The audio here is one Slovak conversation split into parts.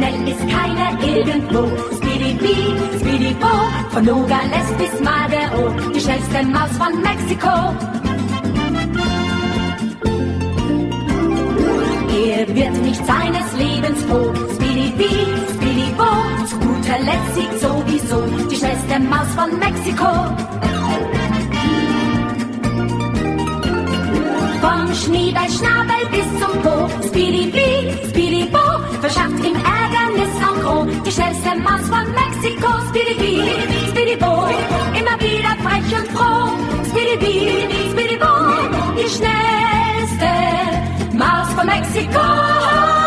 schnell ist keiner irgendwo. Speedy Speedy Bo, von Nogales bis Madero, die schnellste Maus von Mexiko. Er wird nicht seines Lebens froh. Speedy Bee, Speedy Bo, zu guter Letzt siegt sowieso die schnellste Maus von Mexiko. Vom Schniebelschnabel bis zum Po, Speedy Bee, Speedy Bo, verschafft ihm Ärgernis en gros. Die schnellste Maus von Mexiko, Speedy Bee, Speedy Bo, immer wieder frech und froh. Speedy Bee, Speedy Bo, die schnellste Maus von Mexiko.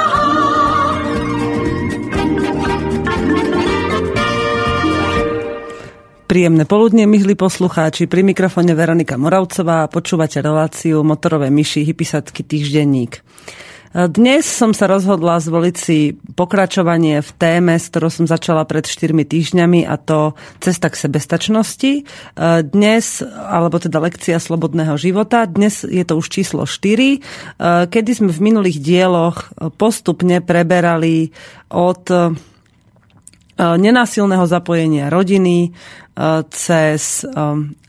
Príjemné poludne, myhli poslucháči. Pri mikrofone Veronika Moravcová a počúvate reláciu Motorové myši Hypisacký týždenník. Dnes som sa rozhodla zvoliť si pokračovanie v téme, s ktorou som začala pred 4 týždňami a to cesta k sebestačnosti. Dnes, alebo teda lekcia slobodného života, dnes je to už číslo 4, kedy sme v minulých dieloch postupne preberali od nenásilného zapojenia rodiny cez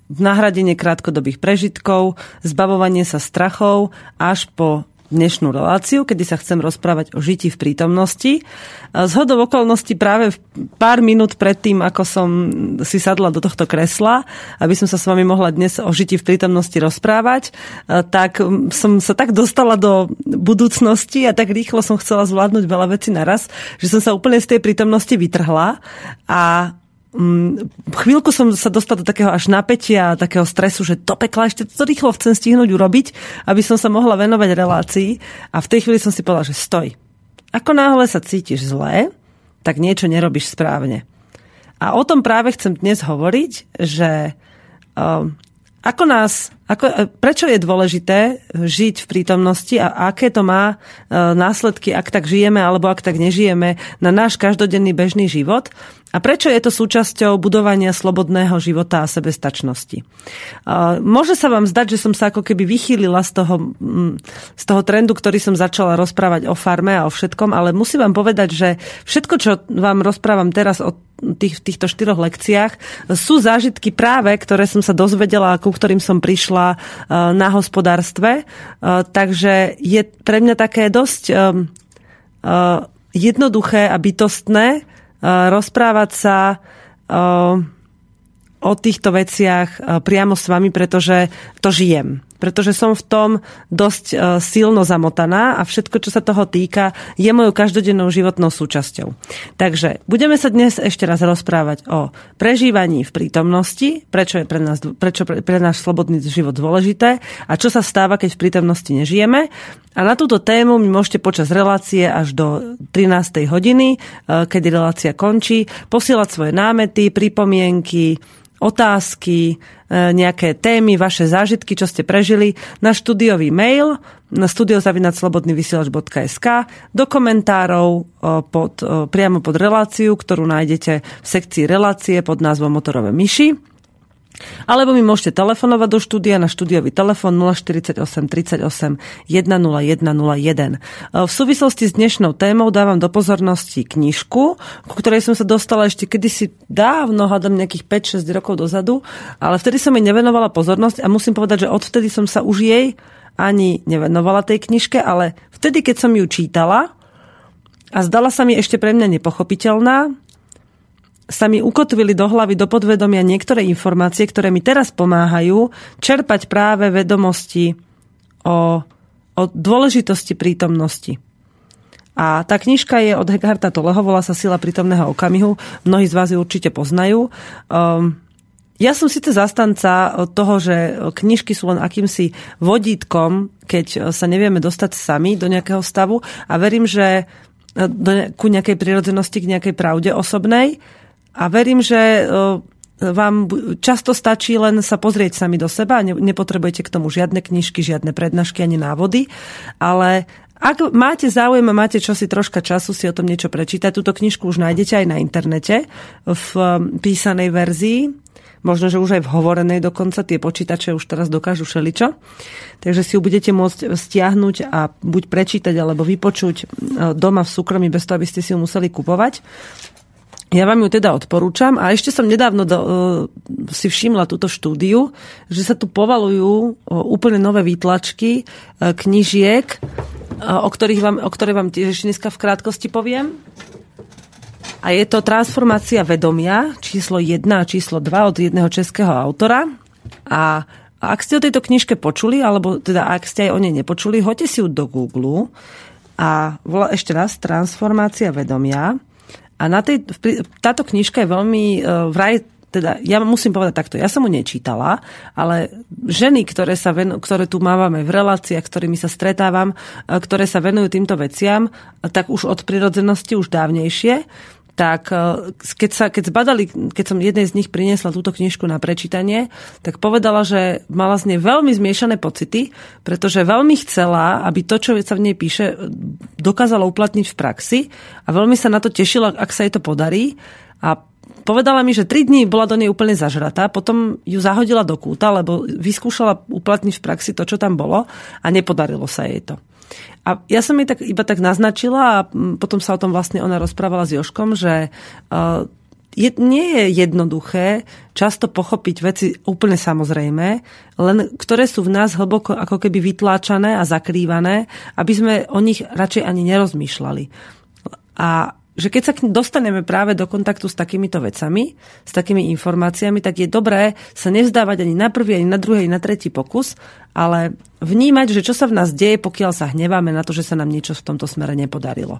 nahradenie krátkodobých prežitkov, zbavovanie sa strachov až po dnešnú reláciu, kedy sa chcem rozprávať o žití v prítomnosti. Z hodov okolností práve pár minút pred tým, ako som si sadla do tohto kresla, aby som sa s vami mohla dnes o žití v prítomnosti rozprávať, tak som sa tak dostala do budúcnosti a tak rýchlo som chcela zvládnuť veľa vecí naraz, že som sa úplne z tej prítomnosti vytrhla a chvíľku som sa dostala do takého až napätia, takého stresu, že to pekla ešte to rýchlo chcem stihnúť urobiť, aby som sa mohla venovať relácii. A v tej chvíli som si povedala, že stoj. Ako náhle sa cítiš zlé, tak niečo nerobíš správne. A o tom práve chcem dnes hovoriť, že uh, ako nás, ako, e, prečo je dôležité žiť v prítomnosti a aké to má uh, následky, ak tak žijeme alebo ak tak nežijeme na náš každodenný bežný život. A prečo je to súčasťou budovania slobodného života a sebestačnosti? Môže sa vám zdať, že som sa ako keby vychýlila z toho, mm, z toho trendu, ktorý som začala rozprávať o farme a o všetkom, ale musím vám povedať, že všetko, čo vám rozprávam teraz o tých, týchto štyroch lekciách, sú zážitky práve, ktoré som sa dozvedela, ku ktorým som prišla na hospodárstve. Takže je pre mňa také dosť jednoduché a bytostné, rozprávať sa o týchto veciach priamo s vami, pretože to žijem pretože som v tom dosť e, silno zamotaná a všetko, čo sa toho týka, je mojou každodennou životnou súčasťou. Takže budeme sa dnes ešte raz rozprávať o prežívaní v prítomnosti, prečo je pre, nás, prečo pre, pre náš slobodný život dôležité a čo sa stáva, keď v prítomnosti nežijeme. A na túto tému mi môžete počas relácie až do 13. hodiny, e, kedy relácia končí, posielať svoje námety, pripomienky, otázky, e, nejaké témy, vaše zážitky, čo ste prežili na štúdiový mail na studiozavinaclobodnyvysielač.sk do komentárov e, pod, e, priamo pod reláciu, ktorú nájdete v sekcii relácie pod názvom Motorové myši. Alebo mi môžete telefonovať do štúdia na štúdiový telefon 048 38 10101. V súvislosti s dnešnou témou dávam do pozornosti knižku, ku ktorej som sa dostala ešte kedysi dávno, hádam nejakých 5-6 rokov dozadu, ale vtedy som jej nevenovala pozornosť a musím povedať, že odvtedy som sa už jej ani nevenovala tej knižke, ale vtedy, keď som ju čítala a zdala sa mi ešte pre mňa nepochopiteľná, sa mi ukotvili do hlavy, do podvedomia niektoré informácie, ktoré mi teraz pomáhajú čerpať práve vedomosti o, o dôležitosti prítomnosti. A tá knižka je od Hegarta Toleho, volá sa Sila prítomného okamihu. Mnohí z vás ju určite poznajú. Um, ja som síce zastanca toho, že knižky sú len akýmsi vodítkom, keď sa nevieme dostať sami do nejakého stavu a verím, že do, ku nejakej prirodzenosti, k nejakej pravde osobnej, a verím, že e, vám často stačí len sa pozrieť sami do seba, nepotrebujete k tomu žiadne knižky, žiadne prednášky ani návody, ale ak máte záujem a máte čosi troška času si o tom niečo prečítať, túto knižku už nájdete aj na internete v e, písanej verzii. možno, že už aj v hovorenej dokonca, tie počítače už teraz dokážu šeličo. Takže si ju budete môcť stiahnuť a buď prečítať, alebo vypočuť e, doma v súkromí, bez toho, aby ste si ju museli kupovať. Ja vám ju teda odporúčam a ešte som nedávno do, uh, si všimla túto štúdiu, že sa tu povalujú uh, úplne nové výtlačky uh, knižiek, uh, o, ktorých vám, o ktoré vám tiež dneska v krátkosti poviem. A je to Transformácia vedomia, číslo 1 a číslo 2 od jedného českého autora. A ak ste o tejto knižke počuli, alebo teda ak ste aj o nej nepočuli, hoďte si ju do Google a volá ešte raz Transformácia vedomia. A na tej, táto knižka je veľmi uh, vraj teda ja musím povedať takto, ja som mu nečítala, ale ženy, ktoré, sa venu, ktoré tu mávame v reláciách, ktorými sa stretávam, e, ktoré sa venujú týmto veciam, tak už od prirodzenosti, už dávnejšie, tak e, keď, sa, keď zbadali, keď som jednej z nich priniesla túto knižku na prečítanie, tak povedala, že mala z nej veľmi zmiešané pocity, pretože veľmi chcela, aby to, čo sa v nej píše, dokázala uplatniť v praxi a veľmi sa na to tešila, ak sa jej to podarí. A povedala mi, že tri dní bola do nej úplne zažratá, potom ju zahodila do kúta, lebo vyskúšala uplatniť v praxi to, čo tam bolo a nepodarilo sa jej to. A ja som jej tak, iba tak naznačila a potom sa o tom vlastne ona rozprávala s Joškom, že uh, je, nie je jednoduché často pochopiť veci úplne samozrejme, len ktoré sú v nás hlboko ako keby vytláčané a zakrývané, aby sme o nich radšej ani nerozmýšľali. A že keď sa dostaneme práve do kontaktu s takýmito vecami, s takými informáciami, tak je dobré sa nevzdávať ani na prvý, ani na druhý, ani na tretí pokus, ale vnímať, že čo sa v nás deje, pokiaľ sa hneváme na to, že sa nám niečo v tomto smere nepodarilo.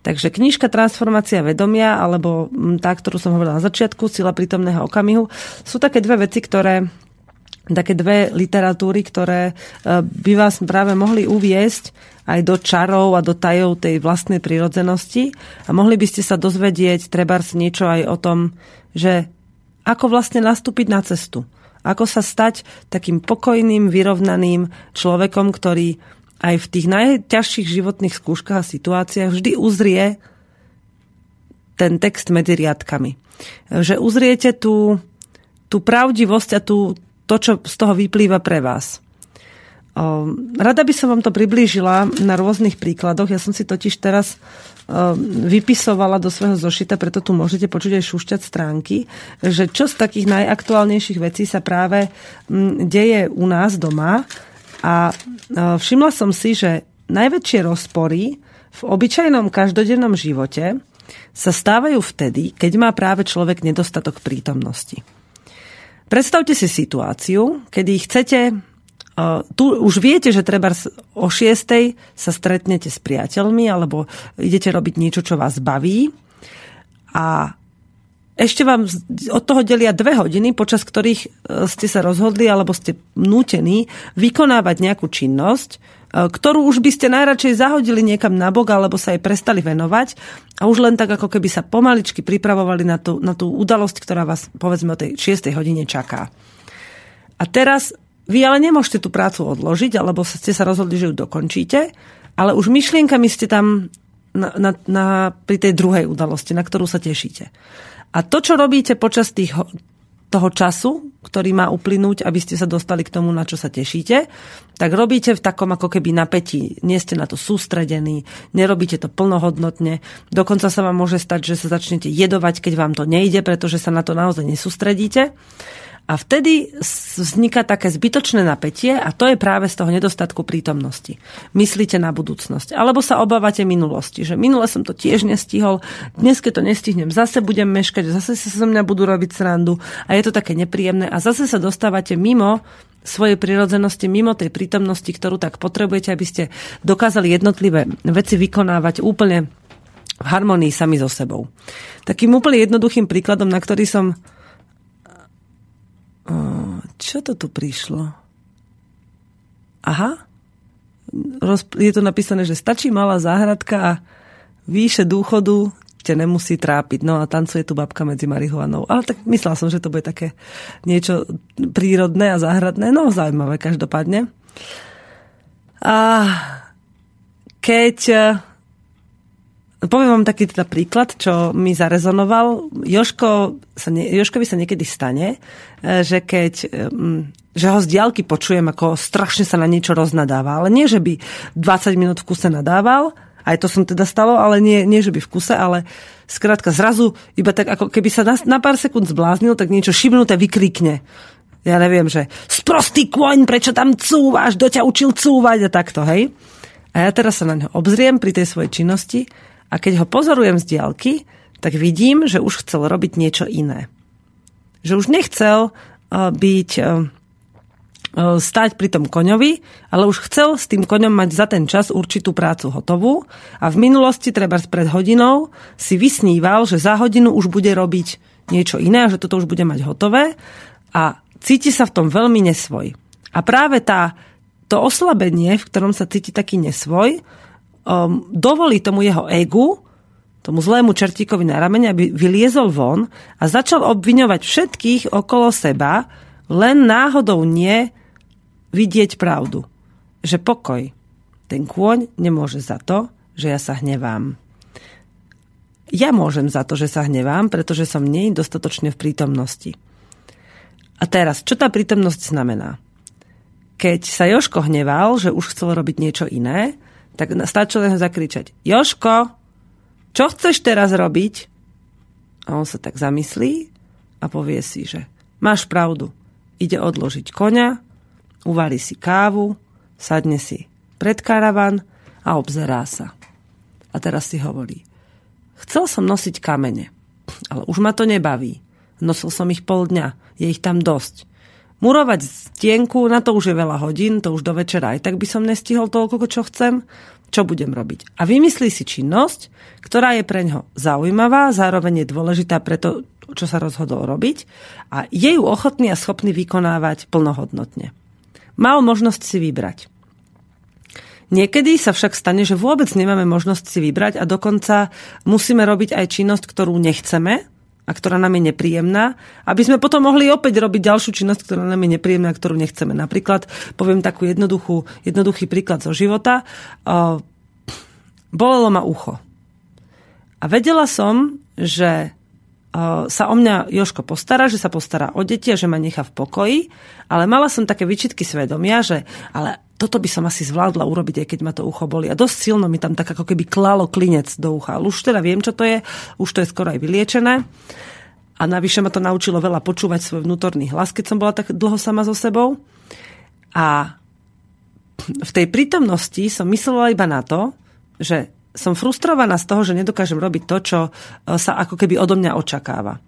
Takže knižka Transformácia vedomia, alebo tá, ktorú som hovorila na začiatku, Sila prítomného okamihu, sú také dve veci, ktoré také dve literatúry, ktoré e, by vás práve mohli uviesť aj do čarov a do tajov tej vlastnej prírodzenosti a mohli by ste sa dozvedieť trebárs niečo aj o tom, že ako vlastne nastúpiť na cestu. Ako sa stať takým pokojným, vyrovnaným človekom, ktorý aj v tých najťažších životných skúškach a situáciách vždy uzrie ten text medzi riadkami. Že uzriete tú, tú pravdivosť a tú, to, čo z toho vyplýva pre vás. Rada by som vám to priblížila na rôznych príkladoch. Ja som si totiž teraz vypisovala do svojho zošita, preto tu môžete počuť aj šušťať stránky, že čo z takých najaktuálnejších vecí sa práve deje u nás doma. A všimla som si, že najväčšie rozpory v obyčajnom každodennom živote sa stávajú vtedy, keď má práve človek nedostatok prítomnosti. Predstavte si situáciu, kedy chcete tu už viete, že treba o 6. sa stretnete s priateľmi alebo idete robiť niečo, čo vás baví a ešte vám od toho delia dve hodiny, počas ktorých e, ste sa rozhodli alebo ste nútení vykonávať nejakú činnosť, E, ktorú už by ste najradšej zahodili niekam na bok alebo sa jej prestali venovať a už len tak ako keby sa pomaličky pripravovali na tú, na tú udalosť, ktorá vás povedzme o tej 6. hodine čaká. A teraz vy ale nemôžete tú prácu odložiť, alebo ste sa rozhodli, že ju dokončíte, ale už myšlienkami ste tam na, na, na, pri tej druhej udalosti, na ktorú sa tešíte. A to, čo robíte počas tých, toho času, ktorý má uplynúť, aby ste sa dostali k tomu, na čo sa tešíte, tak robíte v takom ako keby napätí. Nie ste na to sústredení, nerobíte to plnohodnotne. Dokonca sa vám môže stať, že sa začnete jedovať, keď vám to nejde, pretože sa na to naozaj nesústredíte. A vtedy vzniká také zbytočné napätie a to je práve z toho nedostatku prítomnosti. Myslíte na budúcnosť. Alebo sa obávate minulosti, že minule som to tiež nestihol, dnes keď to nestihnem, zase budem meškať, zase sa so mňa budú robiť srandu a je to také nepríjemné a zase sa dostávate mimo svojej prirodzenosti, mimo tej prítomnosti, ktorú tak potrebujete, aby ste dokázali jednotlivé veci vykonávať úplne v harmonii sami so sebou. Takým úplne jednoduchým príkladom, na ktorý som čo to tu prišlo? Aha. Je to napísané, že stačí malá záhradka a výše dôchodu ťa nemusí trápiť. No a tancuje tu babka medzi marihuanou. Ale tak myslela som, že to bude také niečo prírodné a záhradné. No zaujímavé každopádne. A keď poviem vám taký teda príklad, čo mi zarezonoval. Joško sa ne, Joškovi sa niekedy stane, e, že keď že ho z diálky počujem, ako strašne sa na niečo roznadáva. Ale nie, že by 20 minút v kuse nadával, aj to som teda stalo, ale nie, nie že by v kuse, ale skrátka zrazu, iba tak ako keby sa na, na pár sekúnd zbláznil, tak niečo šibnuté vykrikne. Ja neviem, že sprostý kôň, prečo tam cúvaš, kto ťa učil cúvať a takto, hej? A ja teraz sa na ňo obzriem pri tej svojej činnosti a keď ho pozorujem z diálky, tak vidím, že už chcel robiť niečo iné. Že už nechcel uh, byť uh, stať pri tom koňovi, ale už chcel s tým koňom mať za ten čas určitú prácu hotovú a v minulosti, treba pred hodinou, si vysníval, že za hodinu už bude robiť niečo iné a že toto už bude mať hotové a cíti sa v tom veľmi nesvoj. A práve tá, to oslabenie, v ktorom sa cíti taký nesvoj, um, dovolí tomu jeho egu, tomu zlému čertíkovi na ramene, aby vyliezol von a začal obviňovať všetkých okolo seba, len náhodou nie vidieť pravdu. Že pokoj. Ten kôň nemôže za to, že ja sa hnevám. Ja môžem za to, že sa hnevám, pretože som nie dostatočne v prítomnosti. A teraz, čo tá prítomnosť znamená? Keď sa Joško hneval, že už chcel robiť niečo iné, tak stačilo ho zakričať. Joško, čo chceš teraz robiť? A on sa tak zamyslí a povie si, že máš pravdu. Ide odložiť koňa, uvarí si kávu, sadne si pred karavan a obzerá sa. A teraz si hovorí, chcel som nosiť kamene, ale už ma to nebaví. Nosil som ich pol dňa, je ich tam dosť. Murovať stienku, na to už je veľa hodín, to už do večera aj tak by som nestihol toľko, čo chcem. Čo budem robiť? A vymyslí si činnosť, ktorá je pre ňo zaujímavá, zároveň je dôležitá pre to, čo sa rozhodol robiť a je ju ochotný a schopný vykonávať plnohodnotne. Mal možnosť si vybrať. Niekedy sa však stane, že vôbec nemáme možnosť si vybrať a dokonca musíme robiť aj činnosť, ktorú nechceme, a ktorá nám je nepríjemná, aby sme potom mohli opäť robiť ďalšiu činnosť, ktorá nám je nepríjemná a ktorú nechceme. Napríklad, poviem takú jednoduchú, jednoduchý príklad zo života. Bolelo ma ucho. A vedela som, že sa o mňa Joško postará, že sa postará o deti a že ma nechá v pokoji, ale mala som také vyčitky svedomia, že ale toto by som asi zvládla urobiť, aj keď ma to ucho boli. A dosť silno mi tam tak ako keby klalo klinec do ucha. Ale už teda viem, čo to je, už to je skoro aj vyliečené. A navyše ma to naučilo veľa počúvať svoj vnútorný hlas, keď som bola tak dlho sama so sebou. A v tej prítomnosti som myslela iba na to, že som frustrovaná z toho, že nedokážem robiť to, čo e, sa ako keby odo mňa očakáva.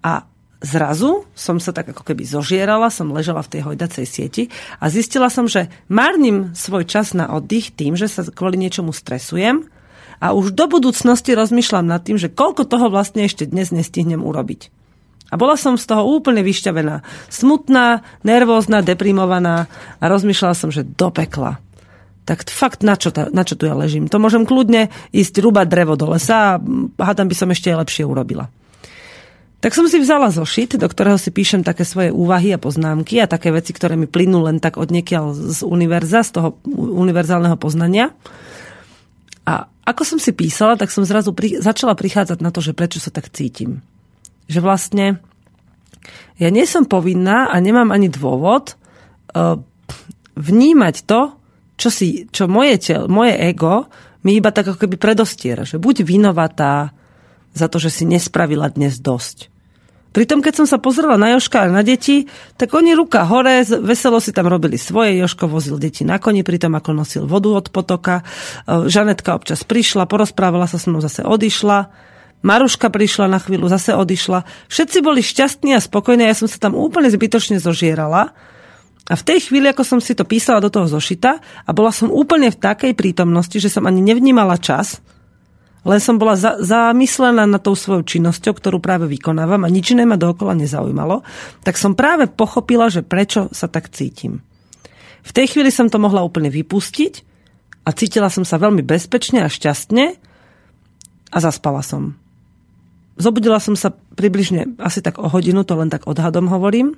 A zrazu som sa tak ako keby zožierala, som ležala v tej hojdacej sieti a zistila som, že márnim svoj čas na oddych tým, že sa kvôli niečomu stresujem a už do budúcnosti rozmýšľam nad tým, že koľko toho vlastne ešte dnes nestihnem urobiť. A bola som z toho úplne vyšťavená. Smutná, nervózna, deprimovaná a rozmýšľala som, že do pekla tak fakt na čo, ta, na čo tu ja ležím? To môžem kľudne ísť rúbať drevo do lesa a hádam by som ešte lepšie urobila. Tak som si vzala zošit, do ktorého si píšem také svoje úvahy a poznámky a také veci, ktoré mi plynú len tak odniekiaľ z univerza, z toho univerzálneho poznania. A ako som si písala, tak som zrazu pri, začala prichádzať na to, že prečo sa tak cítim. Že vlastne ja nie som povinná a nemám ani dôvod uh, vnímať to, čo, si, čo moje, tel, moje ego mi iba tak ako keby predostiera, že buď vinovatá za to, že si nespravila dnes dosť. Pritom, keď som sa pozrela na Joška a na deti, tak oni ruka hore, veselo si tam robili svoje. Joško vozil deti na koni, pritom ako nosil vodu od potoka. E, Žanetka občas prišla, porozprávala sa s mnou, zase odišla. Maruška prišla na chvíľu, zase odišla. Všetci boli šťastní a spokojní, ja som sa tam úplne zbytočne zožierala. A v tej chvíli, ako som si to písala do toho zošita a bola som úplne v takej prítomnosti, že som ani nevnímala čas, len som bola za, zamyslená na tou svojou činnosťou, ktorú práve vykonávam a nič iné ma dookola nezaujímalo, tak som práve pochopila, že prečo sa tak cítim. V tej chvíli som to mohla úplne vypustiť a cítila som sa veľmi bezpečne a šťastne a zaspala som. Zobudila som sa približne asi tak o hodinu, to len tak odhadom hovorím.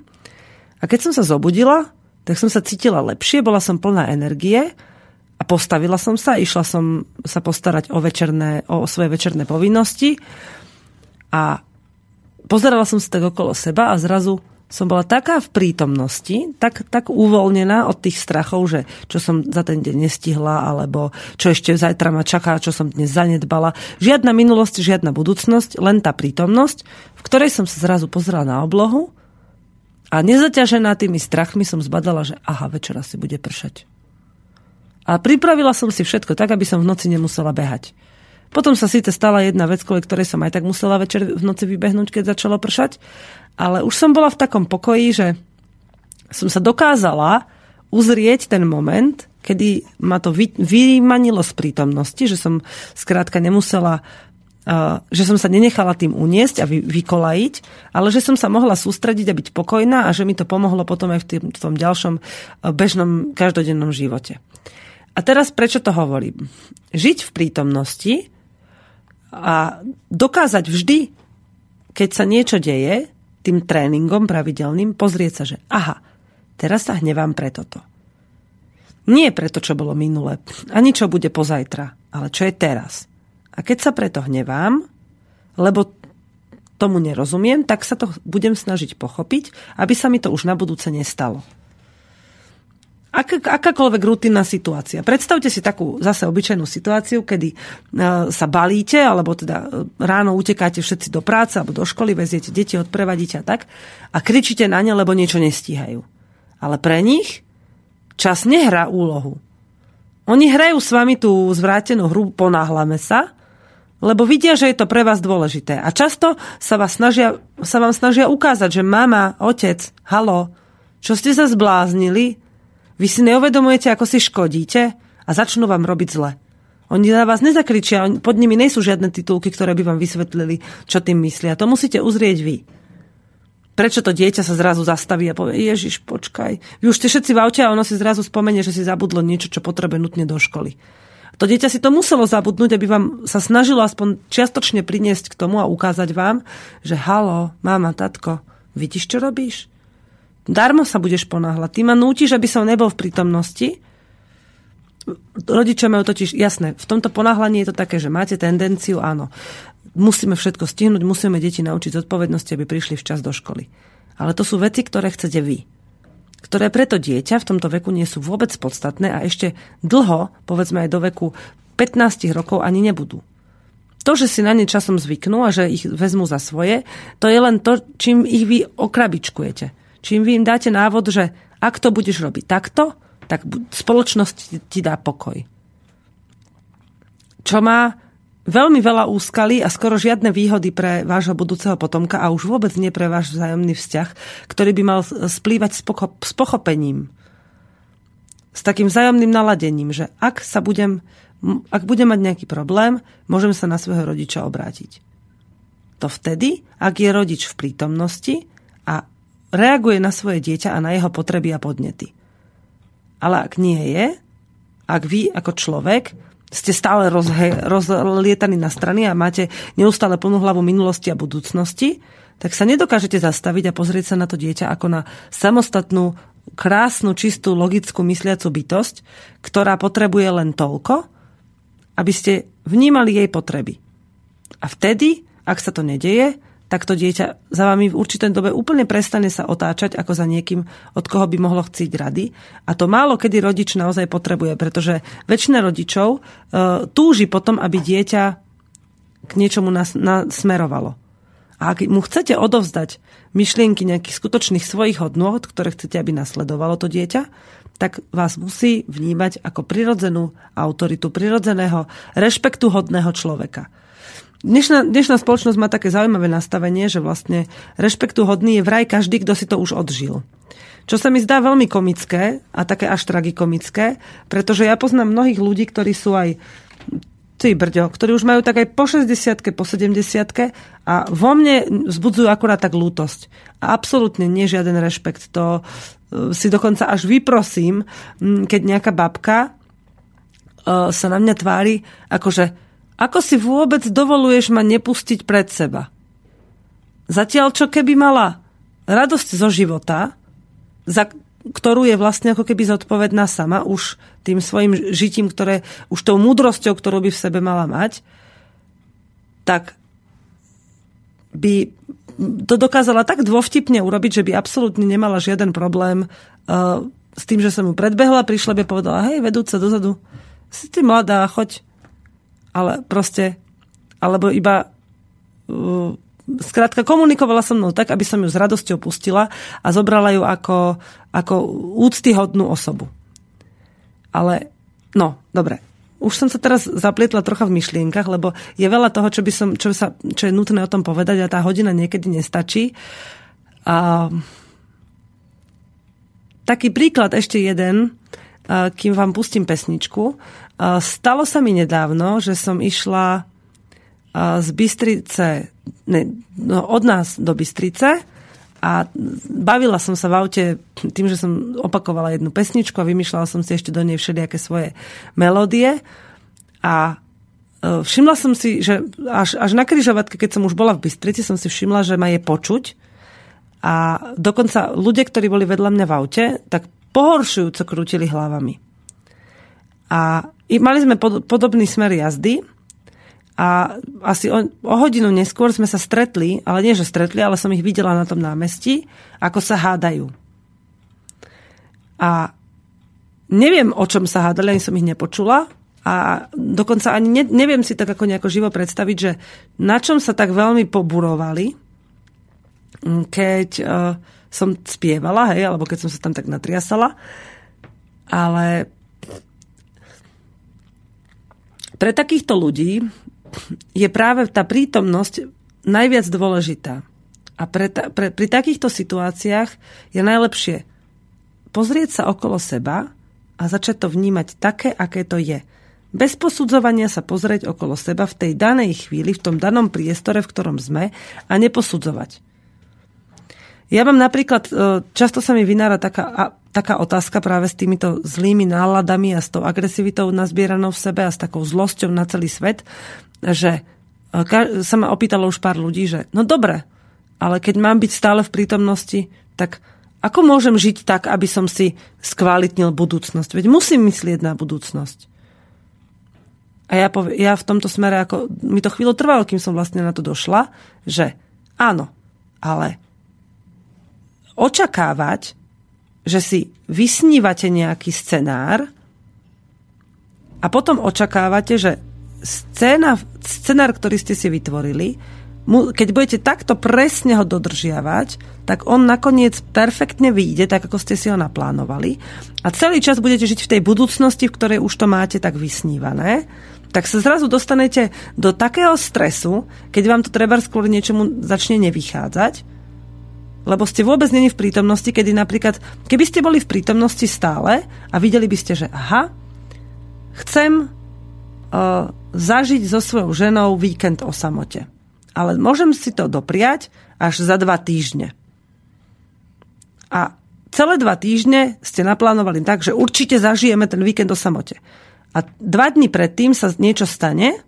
A keď som sa zobudila, tak som sa cítila lepšie, bola som plná energie a postavila som sa, išla som sa postarať o, večerné, o svoje večerné povinnosti a pozerala som sa tak okolo seba a zrazu som bola taká v prítomnosti, tak, tak uvoľnená od tých strachov, že čo som za ten deň nestihla, alebo čo ešte zajtra ma čaká, čo som dnes zanedbala. Žiadna minulosť, žiadna budúcnosť, len tá prítomnosť, v ktorej som sa zrazu pozrela na oblohu a nezaťažená tými strachmi som zbadala, že aha, večera si bude pršať. A pripravila som si všetko tak, aby som v noci nemusela behať. Potom sa síce stala jedna vec, kvôli ktorej som aj tak musela večer v noci vybehnúť, keď začalo pršať, ale už som bola v takom pokoji, že som sa dokázala uzrieť ten moment, kedy ma to vy, vymanilo z prítomnosti, že som skrátka nemusela že som sa nenechala tým uniesť a vy, vykolajiť, ale že som sa mohla sústrediť a byť pokojná a že mi to pomohlo potom aj v, tom ďalšom bežnom každodennom živote. A teraz prečo to hovorím? Žiť v prítomnosti a dokázať vždy, keď sa niečo deje, tým tréningom pravidelným pozrieť sa, že aha, teraz sa hnevám pre toto. Nie preto, čo bolo minule, ani čo bude pozajtra, ale čo je teraz. A keď sa preto hnevám, lebo tomu nerozumiem, tak sa to budem snažiť pochopiť, aby sa mi to už na budúce nestalo. Ak, akákoľvek rutinná situácia. Predstavte si takú zase obyčajnú situáciu, kedy e, sa balíte, alebo teda e, ráno utekáte všetci do práce alebo do školy, veziete deti, odprevadíte a tak a kričíte na ne, lebo niečo nestíhajú. Ale pre nich čas nehrá úlohu. Oni hrajú s vami tú zvrátenú hru Ponáhlame sa, lebo vidia, že je to pre vás dôležité. A často sa, vás snažia, sa vám snažia ukázať, že mama, otec, halo, čo ste sa zbláznili, vy si neuvedomujete, ako si škodíte a začnú vám robiť zle. Oni na vás nezakričia, pod nimi nejsú žiadne titulky, ktoré by vám vysvetlili, čo tým myslia. To musíte uzrieť vy. Prečo to dieťa sa zrazu zastaví a povie, Ježiš, počkaj. Vy už ste všetci v aute a ono si zrazu spomenie, že si zabudlo niečo, čo potrebuje nutne do školy. To dieťa si to muselo zabudnúť, aby vám sa snažilo aspoň čiastočne priniesť k tomu a ukázať vám, že halo, mama, tatko, vidíš, čo robíš? Darmo sa budeš ponáhľať. Ty ma nútiš, aby som nebol v prítomnosti. Rodičia majú totiž, jasné, v tomto ponáhľaní je to také, že máte tendenciu, áno, musíme všetko stihnúť, musíme deti naučiť zodpovednosti, aby prišli včas do školy. Ale to sú veci, ktoré chcete vy. Ktoré preto dieťa v tomto veku nie sú vôbec podstatné a ešte dlho, povedzme aj do veku 15 rokov, ani nebudú. To, že si na ne časom zvyknú a že ich vezmú za svoje, to je len to, čím ich vy okrabičkujete. Čím vy im dáte návod, že ak to budeš robiť takto, tak spoločnosť ti dá pokoj. Čo má veľmi veľa úskalí a skoro žiadne výhody pre vášho budúceho potomka a už vôbec nie pre váš vzájomný vzťah, ktorý by mal splývať s, s pochopením. S takým vzájomným naladením, že ak sa budem, ak budem mať nejaký problém, môžem sa na svojho rodiča obrátiť. To vtedy, ak je rodič v prítomnosti reaguje na svoje dieťa a na jeho potreby a podnety. Ale ak nie je, ak vy ako človek ste stále rozhe, rozlietaní na strany a máte neustále plnú hlavu minulosti a budúcnosti, tak sa nedokážete zastaviť a pozrieť sa na to dieťa ako na samostatnú, krásnu, čistú, logickú mysliacu bytosť, ktorá potrebuje len toľko, aby ste vnímali jej potreby. A vtedy, ak sa to nedeje, tak to dieťa za vami v určitej dobe úplne prestane sa otáčať ako za niekým, od koho by mohlo chcieť rady. A to málo kedy rodič naozaj potrebuje, pretože väčšina rodičov e, túži potom, aby dieťa k niečomu nas, nasmerovalo. A ak mu chcete odovzdať myšlienky nejakých skutočných svojich hodnôt, ktoré chcete, aby nasledovalo to dieťa, tak vás musí vnímať ako prirodzenú autoritu, prirodzeného, rešpektu hodného človeka. Dnešná, dnešná spoločnosť má také zaujímavé nastavenie, že vlastne rešpektu hodný je vraj každý, kto si to už odžil. Čo sa mi zdá veľmi komické a také až tragikomické, pretože ja poznám mnohých ľudí, ktorí sú aj ty brďo, ktorí už majú tak aj po 60 po 70 a vo mne vzbudzujú akurát tak lútosť. A absolútne nie žiaden rešpekt. To e, si dokonca až vyprosím, keď nejaká babka e, sa na mňa tvári, akože ako si vôbec dovoluješ ma nepustiť pred seba? Zatiaľ, čo keby mala radosť zo života, za, ktorú je vlastne ako keby zodpovedná sama už tým svojim žitím, ktoré, už tou múdrosťou, ktorú by v sebe mala mať, tak by to dokázala tak dôvtipne urobiť, že by absolútne nemala žiaden problém uh, s tým, že som ju predbehla, prišla by povedala, hej, vedúca dozadu, si ty mladá, choď. Ale proste, alebo iba uh, skrátka komunikovala so mnou tak, aby som ju s radosťou pustila a zobrala ju ako, ako úctyhodnú osobu. Ale, no, dobre. Už som sa teraz zaplietla trocha v myšlienkach, lebo je veľa toho, čo, by som, čo, sa, čo je nutné o tom povedať a tá hodina niekedy nestačí. A, taký príklad ešte jeden, kým vám pustím pesničku. Stalo sa mi nedávno, že som išla z Bystrice, ne, no, od nás do Bystrice a bavila som sa v aute tým, že som opakovala jednu pesničku a vymýšľala som si ešte do nej všelijaké svoje melódie a e, všimla som si, že až, až na kryžovatke, keď som už bola v Bystrici, som si všimla, že ma je počuť a dokonca ľudia, ktorí boli vedľa mňa v aute, tak pohoršujúco krútili hlavami. A mali sme podobný smer jazdy a asi o, o hodinu neskôr sme sa stretli, ale nie, že stretli, ale som ich videla na tom námestí, ako sa hádajú. A neviem, o čom sa hádali, ani som ich nepočula. A dokonca ani ne, neviem si tak ako nejako živo predstaviť, že na čom sa tak veľmi poburovali, keď uh, som spievala, hej, alebo keď som sa tam tak natriasala. Ale pre takýchto ľudí je práve tá prítomnosť najviac dôležitá. A pre ta, pre, pri takýchto situáciách je najlepšie pozrieť sa okolo seba a začať to vnímať také, aké to je. Bez posudzovania sa pozrieť okolo seba v tej danej chvíli, v tom danom priestore, v ktorom sme a neposudzovať. Ja mám napríklad, e, často sa mi vynára taká, taká otázka práve s týmito zlými náladami a s tou agresivitou nazbieranou v sebe a s takou zlosťou na celý svet, že e, sa ma opýtalo už pár ľudí, že no dobre, ale keď mám byť stále v prítomnosti, tak ako môžem žiť tak, aby som si skvalitnil budúcnosť? Veď musím myslieť na budúcnosť. A ja, pov- ja v tomto smere, ako, mi to chvíľu trvalo, kým som vlastne na to došla, že áno, ale očakávať, že si vysnívate nejaký scenár a potom očakávate, že scéna, scenár, ktorý ste si vytvorili, keď budete takto presne ho dodržiavať, tak on nakoniec perfektne vyjde, tak ako ste si ho naplánovali. A celý čas budete žiť v tej budúcnosti, v ktorej už to máte tak vysnívané. Tak sa zrazu dostanete do takého stresu, keď vám to treba skôr niečomu začne nevychádzať, lebo ste vôbec není v prítomnosti, kedy napríklad, keby ste boli v prítomnosti stále a videli by ste, že aha, chcem uh, zažiť so svojou ženou víkend o samote. Ale môžem si to dopriať až za dva týždne. A celé dva týždne ste naplánovali tak, že určite zažijeme ten víkend o samote. A dva dny predtým sa niečo stane,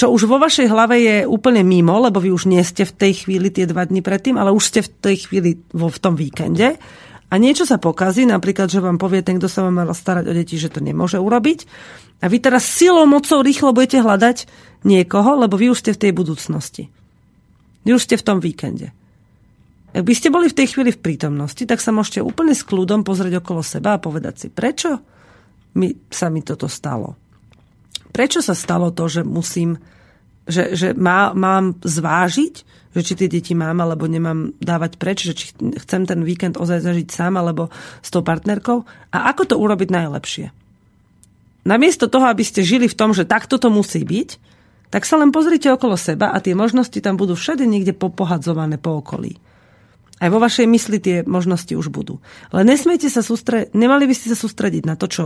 čo už vo vašej hlave je úplne mimo, lebo vy už nie ste v tej chvíli tie dva dny predtým, ale už ste v tej chvíli vo, v tom víkende a niečo sa pokazí, napríklad, že vám povie ten, kto sa vám mal starať o deti, že to nemôže urobiť. A vy teraz silou, mocou rýchlo budete hľadať niekoho, lebo vy už ste v tej budúcnosti. Vy už ste v tom víkende. Ak by ste boli v tej chvíli v prítomnosti, tak sa môžete úplne s kľudom pozrieť okolo seba a povedať si, prečo mi, sa mi toto stalo. Prečo sa stalo to, že musím, že, že má, mám zvážiť, že či tie deti mám alebo nemám dávať preč, že či chcem ten víkend ozaj zažiť sám alebo s tou partnerkou a ako to urobiť najlepšie. Namiesto toho, aby ste žili v tom, že takto to musí byť, tak sa len pozrite okolo seba a tie možnosti tam budú všade niekde popohadzované po okolí. Aj vo vašej mysli tie možnosti už budú. Ale nesmiete sa sústrediť, nemali by ste sa sústrediť na to, čo,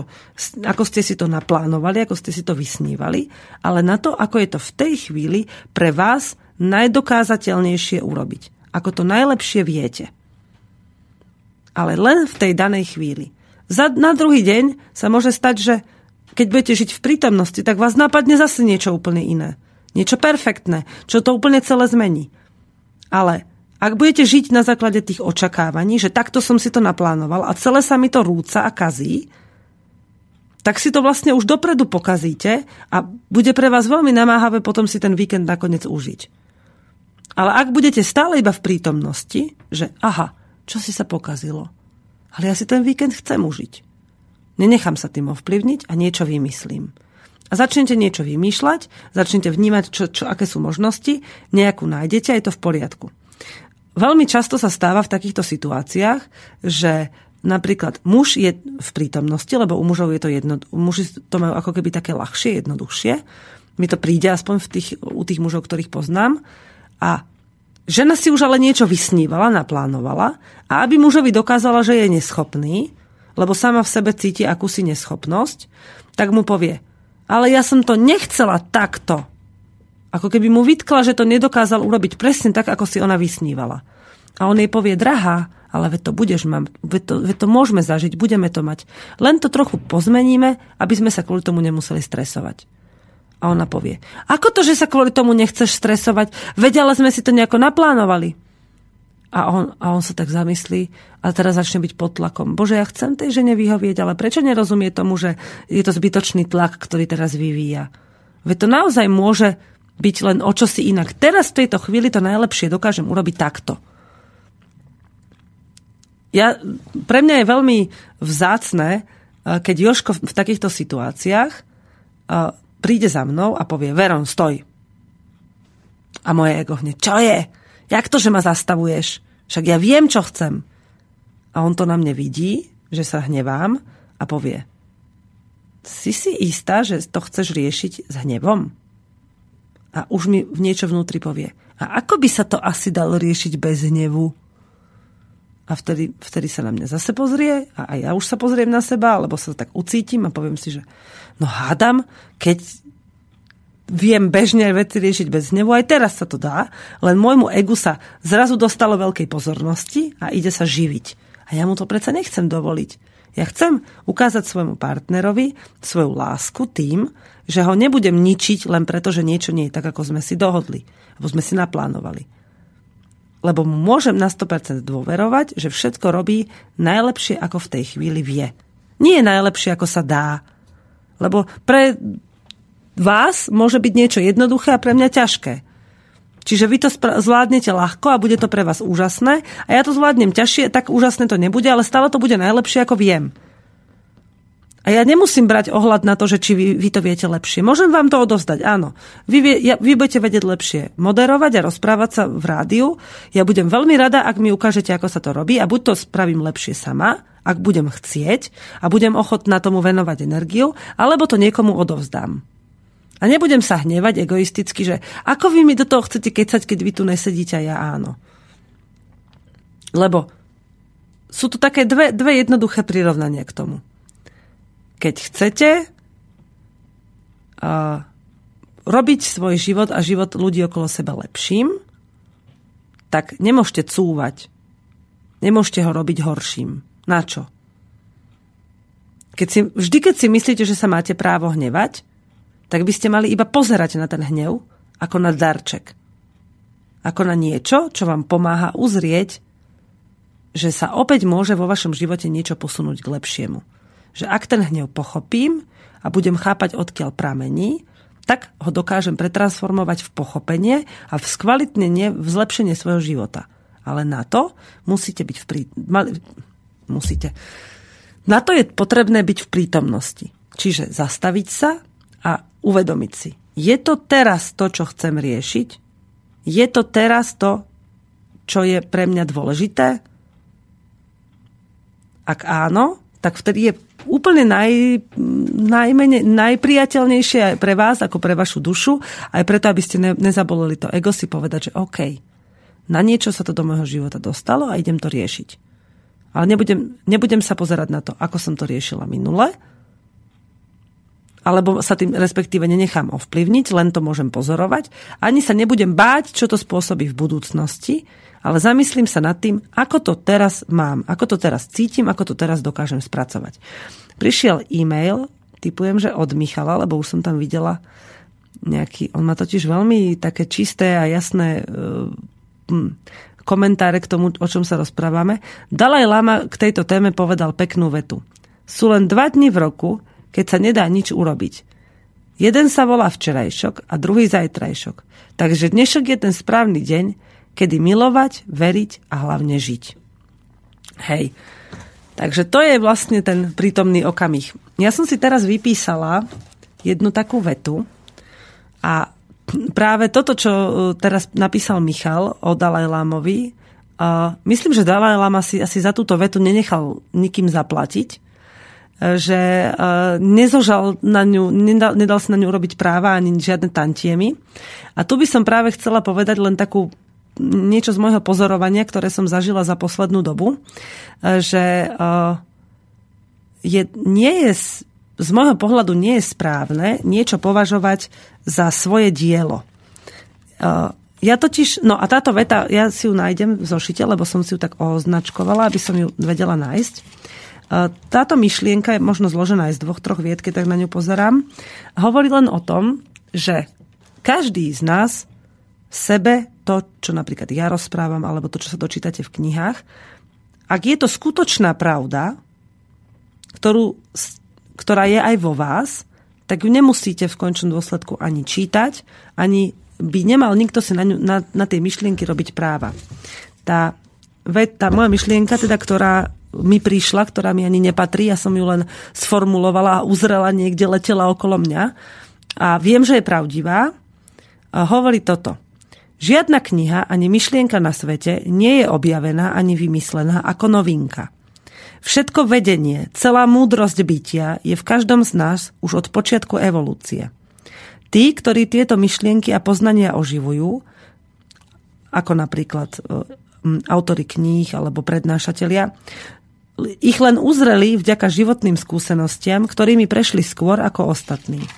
ako ste si to naplánovali, ako ste si to vysnívali, ale na to, ako je to v tej chvíli pre vás najdokázateľnejšie urobiť. Ako to najlepšie viete. Ale len v tej danej chvíli. Za, na druhý deň sa môže stať, že keď budete žiť v prítomnosti, tak vás napadne zase niečo úplne iné. Niečo perfektné, čo to úplne celé zmení. Ale Ak budete žiť na základe tých očakávaní, že takto som si to naplánoval a celé sa mi to rúca a kazí, tak si to vlastne už dopredu pokazíte a bude pre vás veľmi namáhavé potom si ten víkend nakoniec užiť. Ale ak budete stále iba v prítomnosti, že aha, čo si sa pokazilo, ale ja si ten víkend chcem užiť. Nenechám sa tým ovplyvniť a niečo vymyslím. A začnete niečo vymýšľať, začnete vnímať, čo, čo, aké sú možnosti, nejakú nájdete a je to v poriadku. Veľmi často sa stáva v takýchto situáciách, že napríklad muž je v prítomnosti, lebo u mužov je to jedno, muži to majú ako keby také ľahšie, jednoduchšie. Mi to príde aspoň v tých, u tých mužov, ktorých poznám. A žena si už ale niečo vysnívala, naplánovala a aby mužovi dokázala, že je neschopný, lebo sama v sebe cíti akúsi neschopnosť, tak mu povie, ale ja som to nechcela takto. Ako keby mu vytkla, že to nedokázal urobiť presne tak, ako si ona vysnívala. A on jej povie, drahá, ale veď to budeš mať, veď to, veď to môžeme zažiť, budeme to mať. Len to trochu pozmeníme, aby sme sa kvôli tomu nemuseli stresovať. A ona povie, ako to, že sa kvôli tomu nechceš stresovať? Veď ale sme si to nejako naplánovali. A on, a on sa tak zamyslí a teraz začne byť pod tlakom. Bože, ja chcem tej žene vyhovieť, ale prečo nerozumie tomu, že je to zbytočný tlak, ktorý teraz vyvíja? Veď to naozaj môže byť len o čosi inak. Teraz v tejto chvíli to najlepšie dokážem urobiť takto ja, pre mňa je veľmi vzácne, eh, keď Joško v takýchto situáciách eh, príde za mnou a povie, Veron, stoj. A moje ego hneď, čo je? Jak to, že ma zastavuješ? Však ja viem, čo chcem. A on to na mne vidí, že sa hnevám a povie, si si istá, že to chceš riešiť s hnevom? A už mi niečo vnútri povie, a ako by sa to asi dalo riešiť bez hnevu? A vtedy, vtedy sa na mňa zase pozrie a aj ja už sa pozriem na seba, alebo sa tak ucítim a poviem si, že no hádam, keď viem bežne veci riešiť bez hnevu, aj teraz sa to dá, len môjmu egu sa zrazu dostalo veľkej pozornosti a ide sa živiť. A ja mu to predsa nechcem dovoliť. Ja chcem ukázať svojmu partnerovi svoju lásku tým, že ho nebudem ničiť len preto, že niečo nie je tak, ako sme si dohodli, alebo sme si naplánovali lebo mu môžem na 100% dôverovať, že všetko robí najlepšie, ako v tej chvíli vie. Nie je najlepšie, ako sa dá. Lebo pre vás môže byť niečo jednoduché a pre mňa ťažké. Čiže vy to zvládnete ľahko a bude to pre vás úžasné a ja to zvládnem ťažšie, tak úžasné to nebude, ale stále to bude najlepšie, ako viem. A ja nemusím brať ohľad na to, že či vy, vy to viete lepšie. Môžem vám to odovzdať, áno. Vy, vie, ja, vy budete vedieť lepšie moderovať a rozprávať sa v rádiu. Ja budem veľmi rada, ak mi ukážete, ako sa to robí a buď to spravím lepšie sama, ak budem chcieť a budem ochotná tomu venovať energiu, alebo to niekomu odovzdám. A nebudem sa hnevať egoisticky, že ako vy mi do toho chcete kecať, keď vy tu nesedíte a ja áno. Lebo sú tu také dve, dve jednoduché prirovnania k tomu keď chcete uh, robiť svoj život a život ľudí okolo seba lepším, tak nemôžete cúvať. Nemôžete ho robiť horším. Na čo? Keď si, vždy, keď si myslíte, že sa máte právo hnevať, tak by ste mali iba pozerať na ten hnev ako na darček. Ako na niečo, čo vám pomáha uzrieť, že sa opäť môže vo vašom živote niečo posunúť k lepšiemu že ak ten hnev pochopím a budem chápať, odkiaľ pramení, tak ho dokážem pretransformovať v pochopenie a v skvalitnenie, v zlepšenie svojho života. Ale na to musíte byť v prí... Mali... musíte. Na to je potrebné byť v prítomnosti. Čiže zastaviť sa a uvedomiť si. Je to teraz to, čo chcem riešiť? Je to teraz to, čo je pre mňa dôležité? Ak áno, tak vtedy je úplne naj, najmene, najpriateľnejšie pre vás ako pre vašu dušu, aj preto, aby ste ne, nezabolili to ego si povedať, že OK, na niečo sa to do môjho života dostalo a idem to riešiť. Ale nebudem, nebudem sa pozerať na to, ako som to riešila minule, alebo sa tým respektíve nenechám ovplyvniť, len to môžem pozorovať. Ani sa nebudem báť, čo to spôsobí v budúcnosti, ale zamyslím sa nad tým, ako to teraz mám, ako to teraz cítim, ako to teraz dokážem spracovať. Prišiel e-mail, typujem, že od Michala, lebo už som tam videla nejaký, on má totiž veľmi také čisté a jasné hm, komentáre k tomu, o čom sa rozprávame. Dalaj Lama k tejto téme povedal peknú vetu. Sú len dva dni v roku, keď sa nedá nič urobiť. Jeden sa volá včerajšok a druhý zajtrajšok. Takže dnešok je ten správny deň, kedy milovať, veriť a hlavne žiť. Hej. Takže to je vlastne ten prítomný okamih. Ja som si teraz vypísala jednu takú vetu a práve toto, čo e, teraz napísal Michal o Dalaj Lámovi, myslím, že Dalaj Lama si asi za túto vetu nenechal nikým zaplatiť, že e, nezožal na ňu, nedal, nedal sa na ňu urobiť práva ani žiadne tantiemy. A tu by som práve chcela povedať len takú niečo z môjho pozorovania, ktoré som zažila za poslednú dobu, e, že e, je, nie je, z môjho pohľadu nie je správne niečo považovať za svoje dielo. Ja totiž, no a táto veta, ja si ju nájdem v zošite, lebo som si ju tak označkovala, aby som ju vedela nájsť. Táto myšlienka je možno zložená aj z dvoch, troch vied, keď tak na ňu pozerám. Hovorí len o tom, že každý z nás sebe to, čo napríklad ja rozprávam, alebo to, čo sa dočítate v knihách, ak je to skutočná pravda, ktorú, ktorá je aj vo vás, tak ju nemusíte v končnom dôsledku ani čítať, ani by nemal nikto si na, ňu, na, na tej myšlienky robiť práva. Tá, tá moja myšlienka, teda, ktorá mi prišla, ktorá mi ani nepatrí, ja som ju len sformulovala a uzrela niekde, letela okolo mňa. A viem, že je pravdivá. A hovorí toto. Žiadna kniha ani myšlienka na svete nie je objavená ani vymyslená ako novinka. Všetko vedenie, celá múdrosť bytia je v každom z nás už od počiatku evolúcie. Tí, ktorí tieto myšlienky a poznania oživujú, ako napríklad e, autory kníh alebo prednášatelia, ich len uzreli vďaka životným skúsenostiam, ktorými prešli skôr ako ostatní.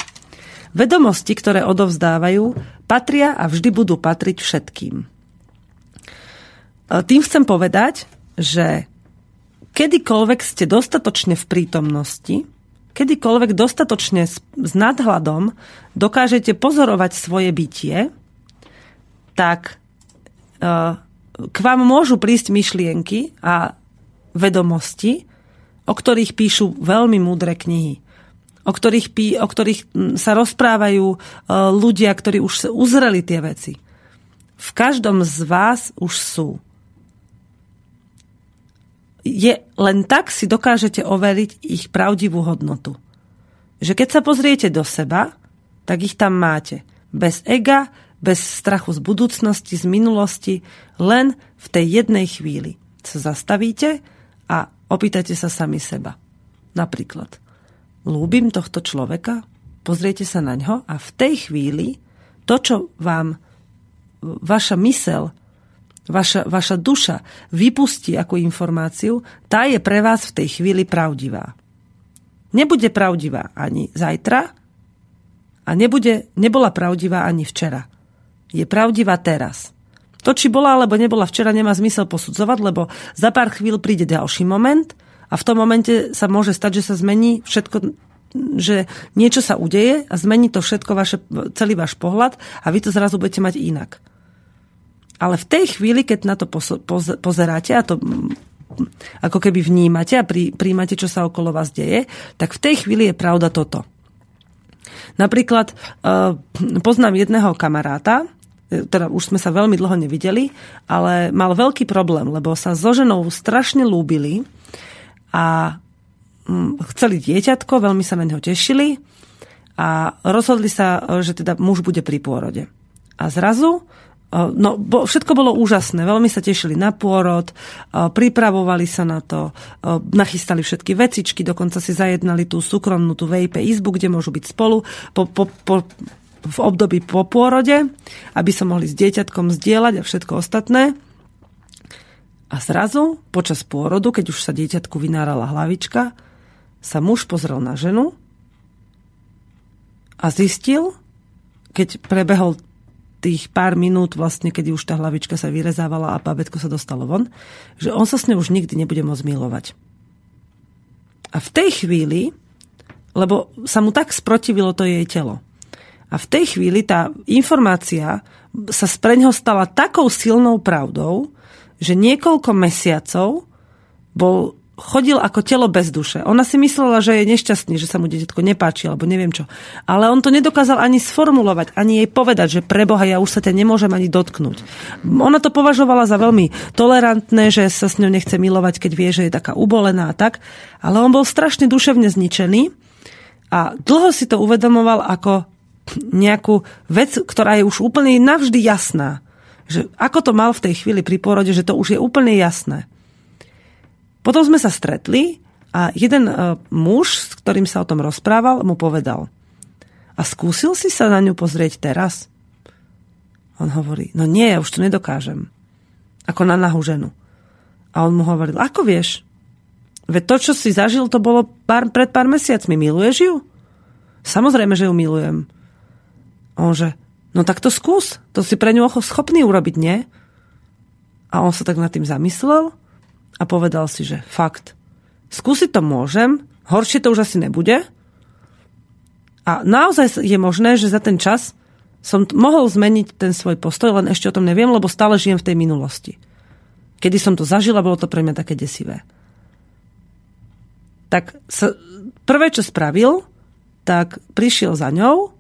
Vedomosti, ktoré odovzdávajú, patria a vždy budú patriť všetkým. Tým chcem povedať, že kedykoľvek ste dostatočne v prítomnosti, kedykoľvek dostatočne s nadhľadom dokážete pozorovať svoje bytie, tak k vám môžu prísť myšlienky a vedomosti, o ktorých píšu veľmi múdre knihy. O ktorých, pí, o ktorých sa rozprávajú e, ľudia, ktorí už uzreli tie veci. V každom z vás už sú. Je, len tak si dokážete overiť ich pravdivú hodnotu. Že keď sa pozriete do seba, tak ich tam máte. Bez ega, bez strachu z budúcnosti, z minulosti, len v tej jednej chvíli sa zastavíte a opýtajte sa sami seba. Napríklad, lúbim tohto človeka? Pozriete sa na ňo a v tej chvíli to, čo vám vaša mysel, vaša, vaša duša vypustí ako informáciu, tá je pre vás v tej chvíli pravdivá. Nebude pravdivá ani zajtra a nebude, nebola pravdivá ani včera. Je pravdivá teraz. To, či bola alebo nebola včera, nemá zmysel posudzovať, lebo za pár chvíľ príde ďalší moment a v tom momente sa môže stať, že sa zmení všetko, že niečo sa udeje a zmení to všetko, vaše, celý váš pohľad a vy to zrazu budete mať inak. Ale v tej chvíli, keď na to pozeráte a to ako keby vnímate a príjmate, čo sa okolo vás deje, tak v tej chvíli je pravda toto. Napríklad eh, poznám jedného kamaráta, teda už sme sa veľmi dlho nevideli, ale mal veľký problém, lebo sa so ženou strašne lúbili a mm, chceli dieťatko, veľmi sa na neho tešili a rozhodli sa, že teda muž bude pri pôrode. A zrazu No, bo, všetko bolo úžasné, veľmi sa tešili na pôrod, pripravovali sa na to, nachystali všetky vecičky, dokonca si zajednali tú súkromnú, tú vejpe izbu, kde môžu byť spolu. Po, po, po v období po pôrode, aby sa mohli s dieťatkom zdieľať a všetko ostatné. A zrazu, počas pôrodu, keď už sa dieťatku vynárala hlavička, sa muž pozrel na ženu a zistil, keď prebehol tých pár minút, vlastne, keď už tá hlavička sa vyrezávala a babetko sa dostalo von, že on sa s ňou už nikdy nebude môcť milovať. A v tej chvíli, lebo sa mu tak sprotivilo to jej telo, a v tej chvíli tá informácia sa pre ňoho stala takou silnou pravdou, že niekoľko mesiacov bol chodil ako telo bez duše. Ona si myslela, že je nešťastný, že sa mu dieťatko nepáči, alebo neviem čo. Ale on to nedokázal ani sformulovať, ani jej povedať, že preboha, ja už sa ťa nemôžem ani dotknúť. Ona to považovala za veľmi tolerantné, že sa s ňou nechce milovať, keď vie, že je taká ubolená a tak. Ale on bol strašne duševne zničený a dlho si to uvedomoval ako nejakú vec, ktorá je už úplne navždy jasná. Že ako to mal v tej chvíli pri porode, že to už je úplne jasné. Potom sme sa stretli a jeden uh, muž, s ktorým sa o tom rozprával, mu povedal a skúsil si sa na ňu pozrieť teraz? On hovorí, no nie, ja už to nedokážem. Ako na nahú ženu. A on mu hovoril, ako vieš? Veď to, čo si zažil, to bolo pár, pred pár mesiacmi. Miluješ ju? Samozrejme, že ju milujem. A on že, no tak to skús. To si pre ňu schopný urobiť, nie? A on sa tak nad tým zamyslel a povedal si, že fakt, skúsiť to môžem, horšie to už asi nebude. A naozaj je možné, že za ten čas som mohol zmeniť ten svoj postoj, len ešte o tom neviem, lebo stále žijem v tej minulosti. Kedy som to zažila, bolo to pre mňa také desivé. Tak sa, prvé, čo spravil, tak prišiel za ňou,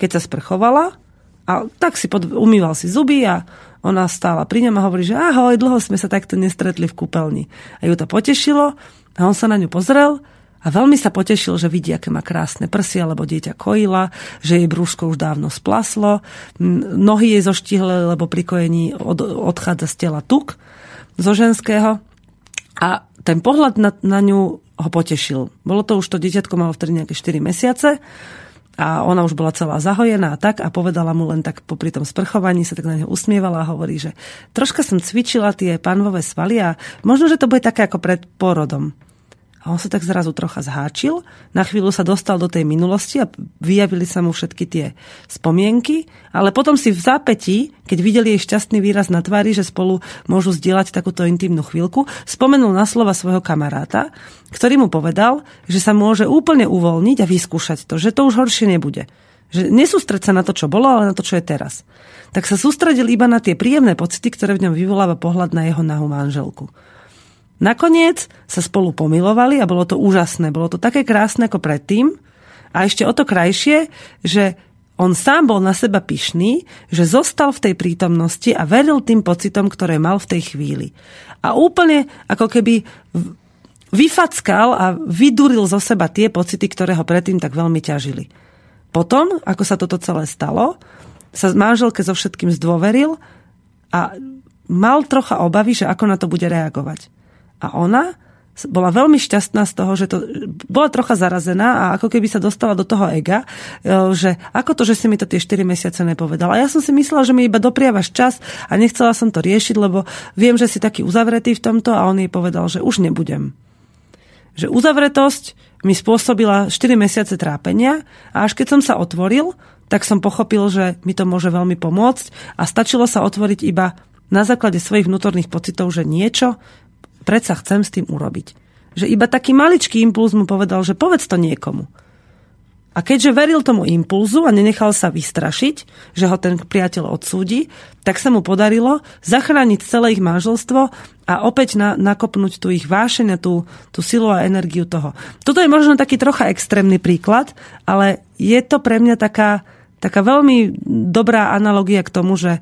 keď sa sprchovala a tak si pod, umýval si zuby a ona stála pri ňom a hovorí, že ahoj, dlho sme sa takto nestretli v kúpeľni. A ju to potešilo a on sa na ňu pozrel a veľmi sa potešil, že vidí, aké má krásne prsia, lebo dieťa kojila, že jej brúško už dávno splaslo, nohy jej zoštihle, lebo pri kojení od, odchádza z tela tuk zo ženského. A ten pohľad na, na ňu ho potešil. Bolo to už to dieťatko malo vtedy nejaké 4 mesiace a ona už bola celá zahojená a tak a povedala mu len tak popri tom sprchovaní sa tak na ňo usmievala a hovorí, že troška som cvičila tie panvové svaly a možno, že to bude také ako pred porodom. A on sa tak zrazu trocha zháčil, na chvíľu sa dostal do tej minulosti a vyjavili sa mu všetky tie spomienky, ale potom si v zápätí, keď videli jej šťastný výraz na tvári, že spolu môžu zdieľať takúto intimnú chvíľku, spomenul na slova svojho kamaráta, ktorý mu povedal, že sa môže úplne uvoľniť a vyskúšať to, že to už horšie nebude. Že nesústreť sa na to, čo bolo, ale na to, čo je teraz. Tak sa sústredil iba na tie príjemné pocity, ktoré v ňom vyvoláva pohľad na jeho nahú manželku. Nakoniec sa spolu pomilovali a bolo to úžasné. Bolo to také krásne ako predtým a ešte o to krajšie, že on sám bol na seba pyšný, že zostal v tej prítomnosti a veril tým pocitom, ktoré mal v tej chvíli. A úplne ako keby vyfackal a vyduril zo seba tie pocity, ktoré ho predtým tak veľmi ťažili. Potom, ako sa toto celé stalo, sa manželke so všetkým zdôveril a mal trocha obavy, že ako na to bude reagovať. A ona bola veľmi šťastná z toho, že to bola trocha zarazená a ako keby sa dostala do toho ega, e, že ako to, že si mi to tie 4 mesiace nepovedala. Ja som si myslela, že mi iba dopriavaš čas a nechcela som to riešiť, lebo viem, že si taký uzavretý v tomto a on jej povedal, že už nebudem. Že uzavretosť mi spôsobila 4 mesiace trápenia a až keď som sa otvoril, tak som pochopil, že mi to môže veľmi pomôcť a stačilo sa otvoriť iba na základe svojich vnútorných pocitov, že niečo predsa chcem s tým urobiť. Že iba taký maličký impuls mu povedal, že povedz to niekomu. A keďže veril tomu impulzu a nenechal sa vystrašiť, že ho ten priateľ odsúdi, tak sa mu podarilo zachrániť celé ich manželstvo a opäť na, nakopnúť tú ich vášeň a tú, tú silu a energiu toho. Toto je možno taký trocha extrémny príklad, ale je to pre mňa taká, taká veľmi dobrá analogia k tomu, že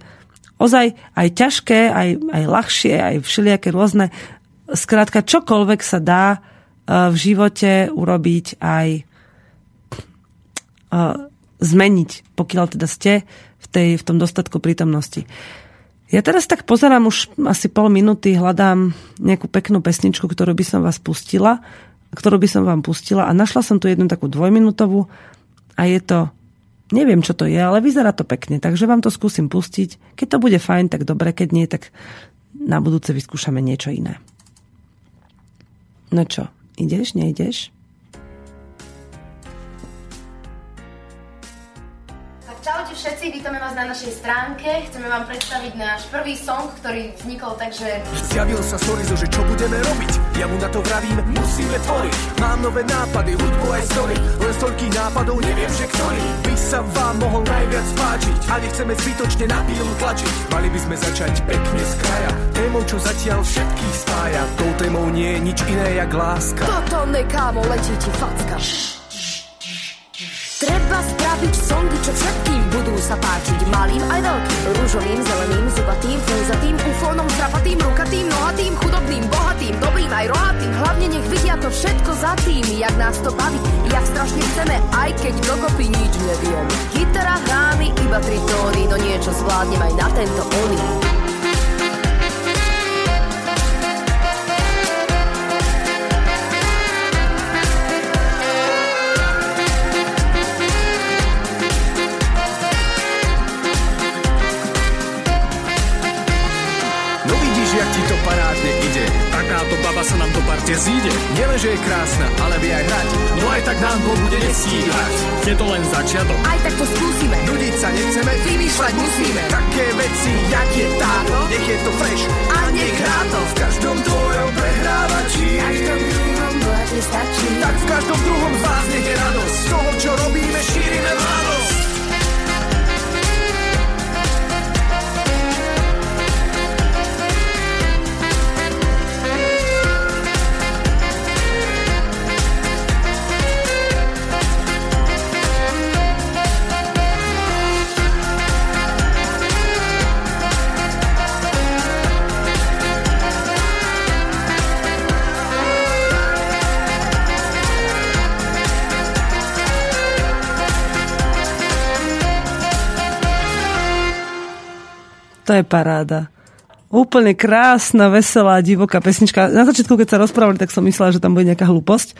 ozaj aj ťažké, aj, aj ľahšie, aj všelijaké rôzne Skrátka, čokoľvek sa dá e, v živote urobiť aj e, zmeniť, pokiaľ teda ste v, tej, v tom dostatku prítomnosti. Ja teraz tak pozerám už asi pol minúty, hľadám nejakú peknú pesničku, ktorú by som vás pustila, ktorú by som vám pustila a našla som tu jednu takú dvojminútovú a je to, neviem čo to je, ale vyzerá to pekne, takže vám to skúsim pustiť. Keď to bude fajn, tak dobre, keď nie, tak na budúce vyskúšame niečo iné. No čo, ideš, nejdeš? Všetci, vítame vás na našej stránke. Chceme vám predstaviť náš prvý song, ktorý vznikol takže... Zjavil sa Sorizo, že čo budeme robiť? Ja mu na to vravím, musíme tvoriť. Mám nové nápady, hudbu aj story. Len toľkých nápadov, neviem, že ktorý by sa vám mohol najviac páčiť. A nechceme zbytočne na pílu tlačiť. Mali by sme začať pekne z kraja. Témou, čo zatiaľ všetkých spája. Tou témou nie je nič iné, jak láska. Toto nekámo, letí ti facka. Treba spraviť songy, čo všetkým budú sa páčiť. Malým aj veľkým, rúžovým, zeleným, zubatým, fúzatým, ufónom, zdrapatým, rukatým, nohatým, chudobným, bohatým, dobrým aj rohatým. Hlavne nech vidia to všetko za tým, jak nás to baví, jak strašne chceme, aj keď dokopy nič neviem. Gitara hrá mi iba tri tóny, no niečo zvládnem aj na tento oný. Partie zíde. Nielen, že je krásna, ale vie aj hrať. No aj tak nám to bude nestíhať. Je to len začiatok. Aj tak to skúsime. Nudiť sa nechceme, Vymýšľať musíme. Také veci, jak je táto, nech je to fresh a nech hrá to v každom tvojom prehrávači. stačí. Tak v každom druhom z vás nech je radosť. Z toho, čo robíme, šírime mladosť. To je paráda. Úplne krásna, veselá, divoká pesnička. Na začiatku, keď sa rozprávali, tak som myslela, že tam bude nejaká hlúposť.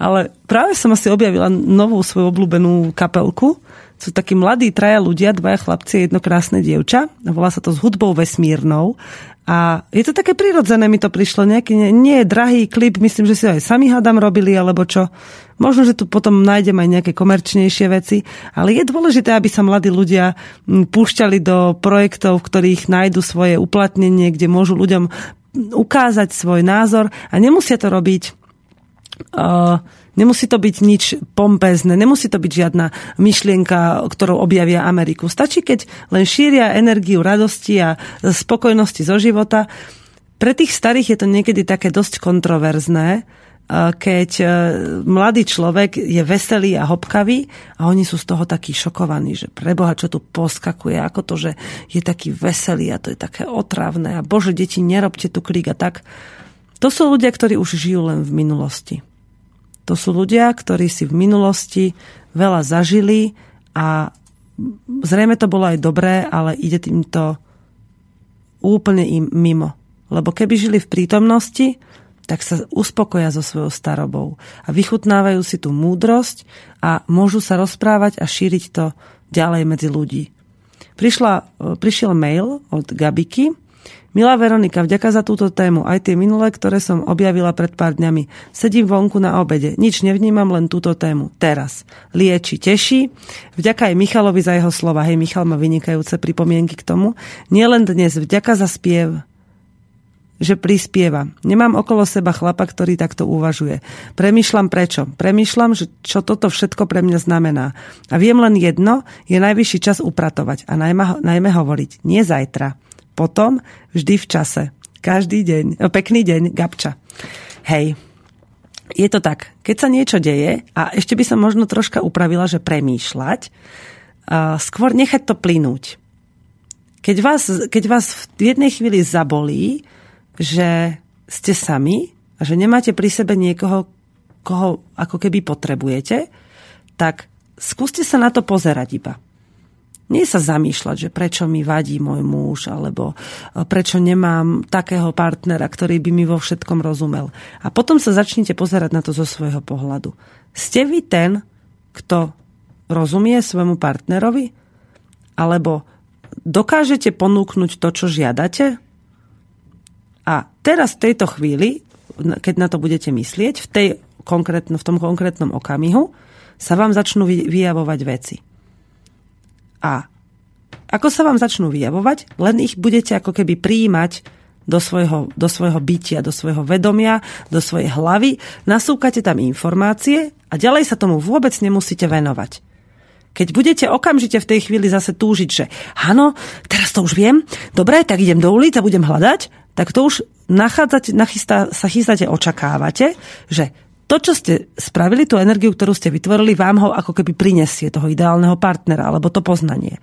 Ale práve som asi objavila novú svoju obľúbenú kapelku. Sú takí mladí traja ľudia, dvaja chlapci a jedno krásne dievča. Volá sa to s hudbou vesmírnou. A je to také prirodzené, mi to prišlo. Nejaký, nie, nie je drahý klip, myslím, že si ho aj sami hádam robili, alebo čo. Možno, že tu potom nájdem aj nejaké komerčnejšie veci, ale je dôležité, aby sa mladí ľudia púšťali do projektov, v ktorých nájdu svoje uplatnenie, kde môžu ľuďom ukázať svoj názor a nemusia to robiť nemusí to byť nič pompezne, nemusí to byť žiadna myšlienka, ktorou objavia Ameriku. Stačí, keď len šíria energiu radosti a spokojnosti zo života. Pre tých starých je to niekedy také dosť kontroverzné, keď e, mladý človek je veselý a hopkavý a oni sú z toho takí šokovaní, že preboha, čo tu poskakuje, ako to, že je taký veselý a to je také otravné a bože, deti, nerobte tu krík a tak. To sú ľudia, ktorí už žijú len v minulosti. To sú ľudia, ktorí si v minulosti veľa zažili a zrejme to bolo aj dobré, ale ide týmto úplne im mimo. Lebo keby žili v prítomnosti, tak sa uspokoja so svojou starobou a vychutnávajú si tú múdrosť a môžu sa rozprávať a šíriť to ďalej medzi ľudí. Prišla, prišiel mail od Gabiky, Milá Veronika, vďaka za túto tému, aj tie minulé, ktoré som objavila pred pár dňami. Sedím vonku na obede, nič nevnímam, len túto tému. Teraz. Lieči, teší. Vďaka aj Michalovi za jeho slova. Hej, Michal má vynikajúce pripomienky k tomu. Nie len dnes, vďaka za spiev že prispieva. Nemám okolo seba chlapa, ktorý takto uvažuje. Premýšľam prečo. Premýšľam, že čo toto všetko pre mňa znamená. A viem len jedno, je najvyšší čas upratovať a najmä, najmä hovoriť. Nie zajtra. Potom, vždy v čase. Každý deň. Pekný deň, Gabča. Hej, je to tak, keď sa niečo deje, a ešte by som možno troška upravila, že premýšľať, skôr nechať to plynúť. Keď vás, keď vás v jednej chvíli zabolí, že ste sami a že nemáte pri sebe niekoho, koho ako keby potrebujete, tak skúste sa na to pozerať iba. Nie sa zamýšľať, že prečo mi vadí môj muž, alebo e, prečo nemám takého partnera, ktorý by mi vo všetkom rozumel. A potom sa začnite pozerať na to zo svojho pohľadu. Ste vy ten, kto rozumie svojmu partnerovi? Alebo dokážete ponúknuť to, čo žiadate? A teraz v tejto chvíli, keď na to budete myslieť, v, tej konkrétno, v tom konkrétnom okamihu, sa vám začnú vyjavovať veci. A ako sa vám začnú vyjavovať, len ich budete ako keby prijímať do svojho, do svojho bytia, do svojho vedomia, do svojej hlavy, nasúkate tam informácie a ďalej sa tomu vôbec nemusíte venovať. Keď budete okamžite v tej chvíli zase túžiť, že áno, teraz to už viem, dobre, tak idem do ulic a budem hľadať, tak to už nachádzate, nachystá, sa chystáte, očakávate, že to, čo ste spravili, tú energiu, ktorú ste vytvorili, vám ho ako keby prinesie toho ideálneho partnera alebo to poznanie.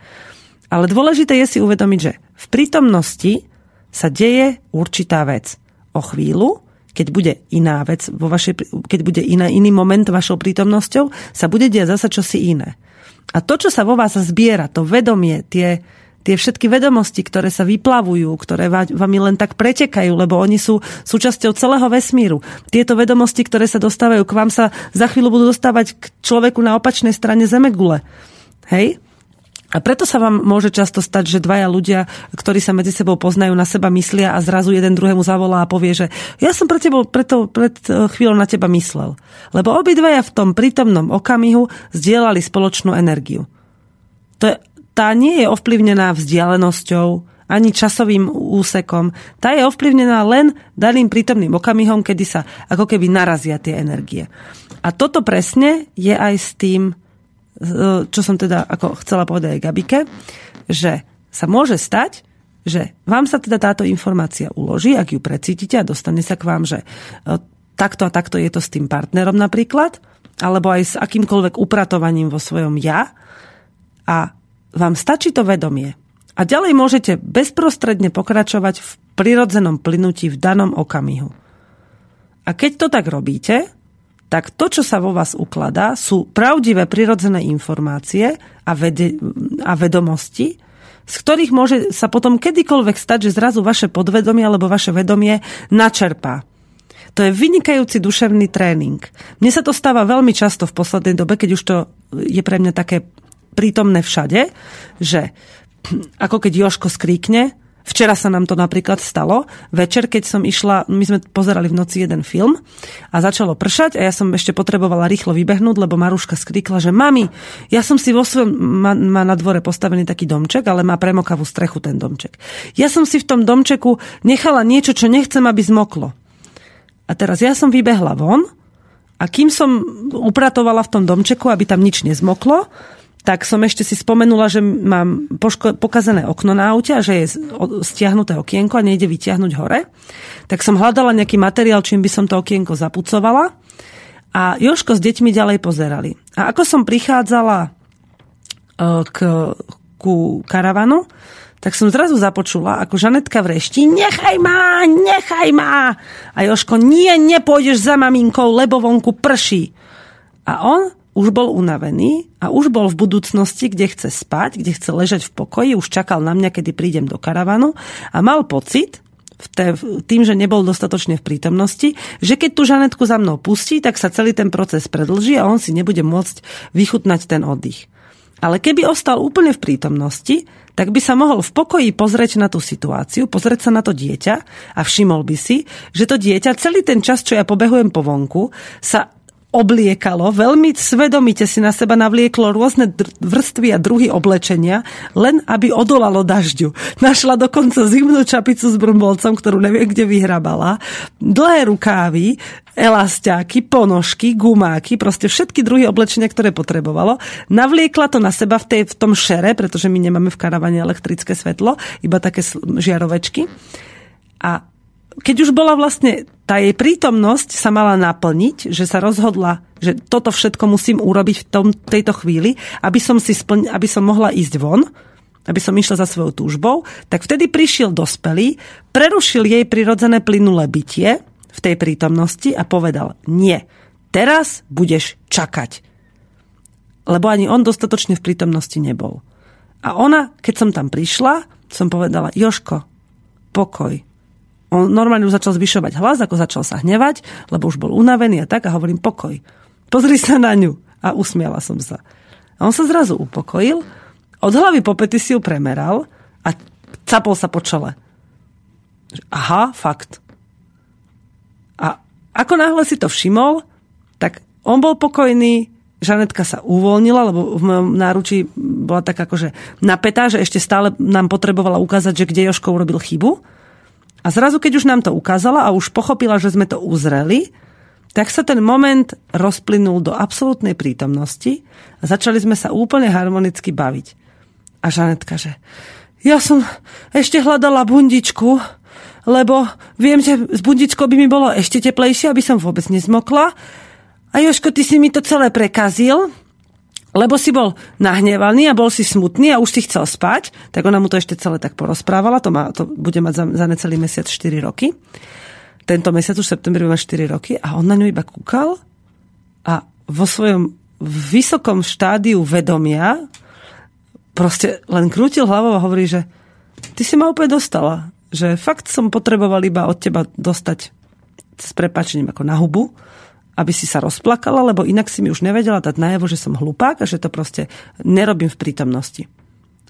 Ale dôležité je si uvedomiť, že v prítomnosti sa deje určitá vec. O chvíľu, keď bude iná vec, vo vašej, keď bude iná, iný moment vašou prítomnosťou, sa bude diať zasa čosi iné. A to, čo sa vo vás zbiera, to vedomie, tie, tie všetky vedomosti, ktoré sa vyplavujú, ktoré vami len tak pretekajú, lebo oni sú súčasťou celého vesmíru. Tieto vedomosti, ktoré sa dostávajú k vám, sa za chvíľu budú dostávať k človeku na opačnej strane Zemegule. Hej? A preto sa vám môže často stať, že dvaja ľudia, ktorí sa medzi sebou poznajú, na seba myslia a zrazu jeden druhému zavolá a povie, že ja som pre tebou preto pred e, chvíľou na teba myslel. Lebo obidvaja v tom prítomnom okamihu zdieľali spoločnú energiu. To je, tá nie je ovplyvnená vzdialenosťou, ani časovým úsekom. Tá je ovplyvnená len daným prítomným okamihom, kedy sa ako keby narazia tie energie. A toto presne je aj s tým čo som teda ako chcela povedať aj Gabike, že sa môže stať, že vám sa teda táto informácia uloží, ak ju precítite a dostane sa k vám, že e, takto a takto je to s tým partnerom napríklad, alebo aj s akýmkoľvek upratovaním vo svojom ja a vám stačí to vedomie. A ďalej môžete bezprostredne pokračovať v prirodzenom plynutí v danom okamihu. A keď to tak robíte, tak to, čo sa vo vás ukladá, sú pravdivé prirodzené informácie a, vede, a vedomosti, z ktorých môže sa potom kedykoľvek stať, že zrazu vaše podvedomie alebo vaše vedomie načerpá. To je vynikajúci duševný tréning. Mne sa to stáva veľmi často v poslednej dobe, keď už to je pre mňa také prítomné všade, že ako keď Joško skríkne, Včera sa nám to napríklad stalo. Večer, keď som išla, my sme pozerali v noci jeden film a začalo pršať a ja som ešte potrebovala rýchlo vybehnúť, lebo Maruška skríkla, že mami, ja som si vo svojom, má, má na dvore postavený taký domček, ale má premokavú strechu ten domček. Ja som si v tom domčeku nechala niečo, čo nechcem, aby zmoklo. A teraz ja som vybehla von a kým som upratovala v tom domčeku, aby tam nič nezmoklo, tak som ešte si spomenula, že mám poško- pokazené okno na aute a že je stiahnuté okienko a nejde vyťahnuť hore. Tak som hľadala nejaký materiál, čím by som to okienko zapucovala. A Joško s deťmi ďalej pozerali. A ako som prichádzala e, k, ku karavanu, tak som zrazu započula, ako Žanetka vrešti, nechaj ma, nechaj ma. A Joško, nie, nepôjdeš za maminkou, lebo vonku prší. A on už bol unavený a už bol v budúcnosti, kde chce spať, kde chce ležať v pokoji, už čakal na mňa, kedy prídem do karavanu a mal pocit, tým, že nebol dostatočne v prítomnosti, že keď tú Žanetku za mnou pustí, tak sa celý ten proces predlží a on si nebude môcť vychutnať ten oddych. Ale keby ostal úplne v prítomnosti, tak by sa mohol v pokoji pozrieť na tú situáciu, pozrieť sa na to dieťa a všimol by si, že to dieťa celý ten čas, čo ja pobehujem po vonku, sa obliekalo, veľmi svedomite si na seba navlieklo rôzne vrstvy a druhy oblečenia, len aby odolalo dažďu. Našla dokonca zimnú čapicu s brumbolcom, ktorú neviem, kde vyhrabala, dlhé rukávy, elastáky, ponožky, gumáky, proste všetky druhy oblečenia, ktoré potrebovalo. Navliekla to na seba v, tej, v tom šere, pretože my nemáme v karavane elektrické svetlo, iba také žiarovečky. A keď už bola vlastne tá jej prítomnosť sa mala naplniť, že sa rozhodla, že toto všetko musím urobiť v tom, tejto chvíli, aby som, si splň, aby som mohla ísť von, aby som išla za svojou túžbou, tak vtedy prišiel dospelý, prerušil jej prirodzené plynulé bytie v tej prítomnosti a povedal, nie, teraz budeš čakať. Lebo ani on dostatočne v prítomnosti nebol. A ona, keď som tam prišla, som povedala, Joško, pokoj, on normálne už začal zvyšovať hlas, ako začal sa hnevať, lebo už bol unavený a tak a hovorím pokoj. Pozri sa na ňu. A usmiala som sa. A on sa zrazu upokojil, od hlavy po pety si ju premeral a capol sa po čele. Aha, fakt. A ako náhle si to všimol, tak on bol pokojný, Žanetka sa uvoľnila, lebo v mojom náručí bola tak akože napätá, že ešte stále nám potrebovala ukázať, že kde Joško urobil chybu. A zrazu, keď už nám to ukázala a už pochopila, že sme to uzreli, tak sa ten moment rozplynul do absolútnej prítomnosti a začali sme sa úplne harmonicky baviť. A Žanetka, že ja som ešte hľadala bundičku, lebo viem, že z bundičkou by mi bolo ešte teplejšie, aby som vôbec nezmokla. A Joško, ty si mi to celé prekazil, lebo si bol nahnevaný a bol si smutný a už si chcel spať, tak ona mu to ešte celé tak porozprávala, to, má, to bude mať za, za necelý mesiac 4 roky. Tento mesiac už v septembri má 4 roky a on na ňu iba kúkal a vo svojom vysokom štádiu vedomia proste len krútil hlavou a hovorí, že ty si ma úplne dostala. Že fakt som potreboval iba od teba dostať s prepačením ako na hubu aby si sa rozplakala, lebo inak si mi už nevedela dať najavo, že som hlupák a že to proste nerobím v prítomnosti.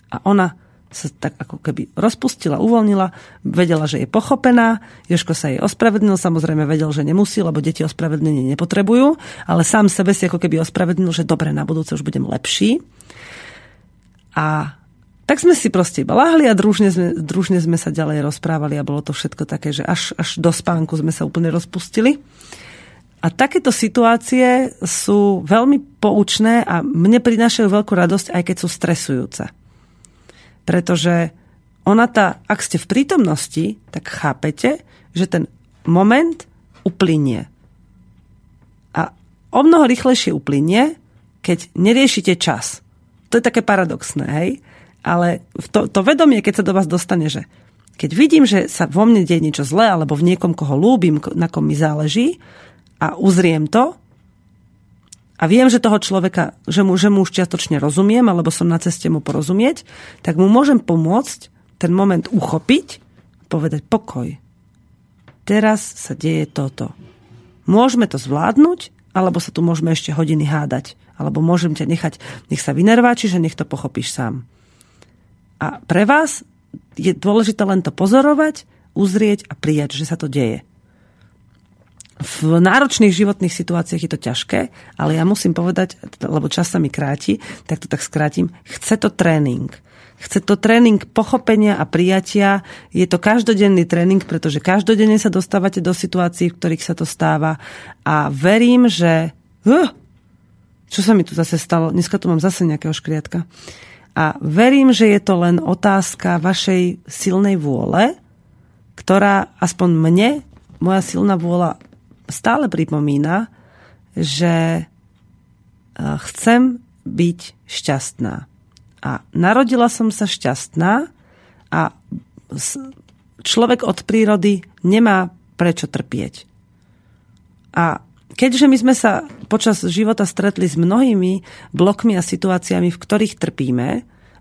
A ona sa tak ako keby rozpustila, uvoľnila, vedela, že je pochopená, Joško sa jej ospravedlnil, samozrejme vedel, že nemusí, lebo deti ospravedlnenie nepotrebujú, ale sám sebe si ako keby ospravedlnil, že dobre, na budúce už budem lepší. A tak sme si proste iba lahli a družne sme, družne sme sa ďalej rozprávali a bolo to všetko také, že až, až do spánku sme sa úplne rozpustili. A takéto situácie sú veľmi poučné a mne prinášajú veľkú radosť, aj keď sú stresujúce. Pretože ona tá, ak ste v prítomnosti, tak chápete, že ten moment uplynie. A o mnoho rýchlejšie uplynie, keď neriešite čas. To je také paradoxné, hej? Ale to, to vedomie, keď sa do vás dostane, že keď vidím, že sa vo mne deje niečo zlé, alebo v niekom, koho lúbim, na kom mi záleží, a uzriem to a viem, že toho človeka, že mu, že mu už čiastočne rozumiem, alebo som na ceste mu porozumieť, tak mu môžem pomôcť ten moment uchopiť, povedať pokoj. Teraz sa deje toto. Môžeme to zvládnuť, alebo sa tu môžeme ešte hodiny hádať. Alebo môžem ťa nechať, nech sa vynerváči, že nech to pochopíš sám. A pre vás je dôležité len to pozorovať, uzrieť a prijať, že sa to deje v náročných životných situáciách je to ťažké, ale ja musím povedať, lebo čas sa mi kráti, tak to tak skrátim, chce to tréning. Chce to tréning pochopenia a prijatia. Je to každodenný tréning, pretože každodenne sa dostávate do situácií, v ktorých sa to stáva. A verím, že... Uh, čo sa mi tu zase stalo? Dneska tu mám zase nejakého škriatka. A verím, že je to len otázka vašej silnej vôle, ktorá aspoň mne, moja silná vôľa stále pripomína, že e, chcem byť šťastná. A narodila som sa šťastná a človek od prírody nemá prečo trpieť. A keďže my sme sa počas života stretli s mnohými blokmi a situáciami, v ktorých trpíme,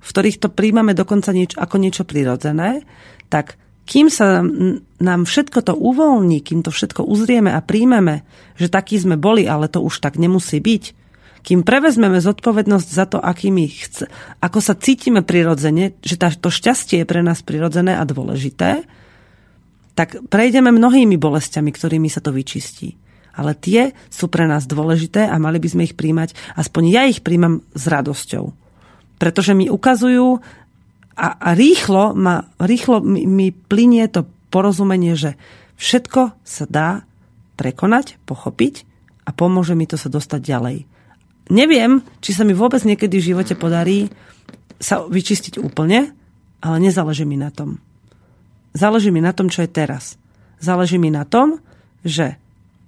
v ktorých to príjmame dokonca niečo, ako niečo prirodzené, tak kým sa nám všetko to uvoľní, kým to všetko uzrieme a príjmeme, že takí sme boli, ale to už tak nemusí byť, kým prevezmeme zodpovednosť za to, akými chce, ako sa cítime prirodzene, že tá, to šťastie je pre nás prirodzené a dôležité, tak prejdeme mnohými bolestiami, ktorými sa to vyčistí. Ale tie sú pre nás dôležité a mali by sme ich príjmať, aspoň ja ich príjmam s radosťou. Pretože mi ukazujú a, a rýchlo, ma, rýchlo mi, mi plinie to porozumenie, že všetko sa dá prekonať, pochopiť a pomôže mi to sa dostať ďalej. Neviem, či sa mi vôbec niekedy v živote podarí sa vyčistiť úplne, ale nezáleží mi na tom. Záleží mi na tom, čo je teraz. Záleží mi na tom, že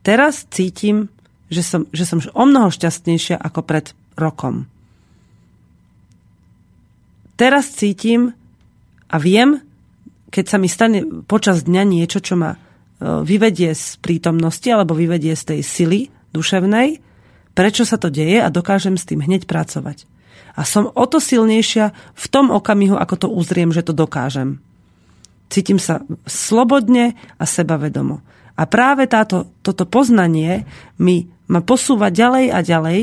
teraz cítim, že som, že som o mnoho šťastnejšia ako pred rokom teraz cítim a viem, keď sa mi stane počas dňa niečo, čo ma e, vyvedie z prítomnosti alebo vyvedie z tej sily duševnej, prečo sa to deje a dokážem s tým hneď pracovať. A som o to silnejšia v tom okamihu, ako to uzriem, že to dokážem. Cítim sa slobodne a sebavedomo. A práve táto, toto poznanie mi ma posúva ďalej a ďalej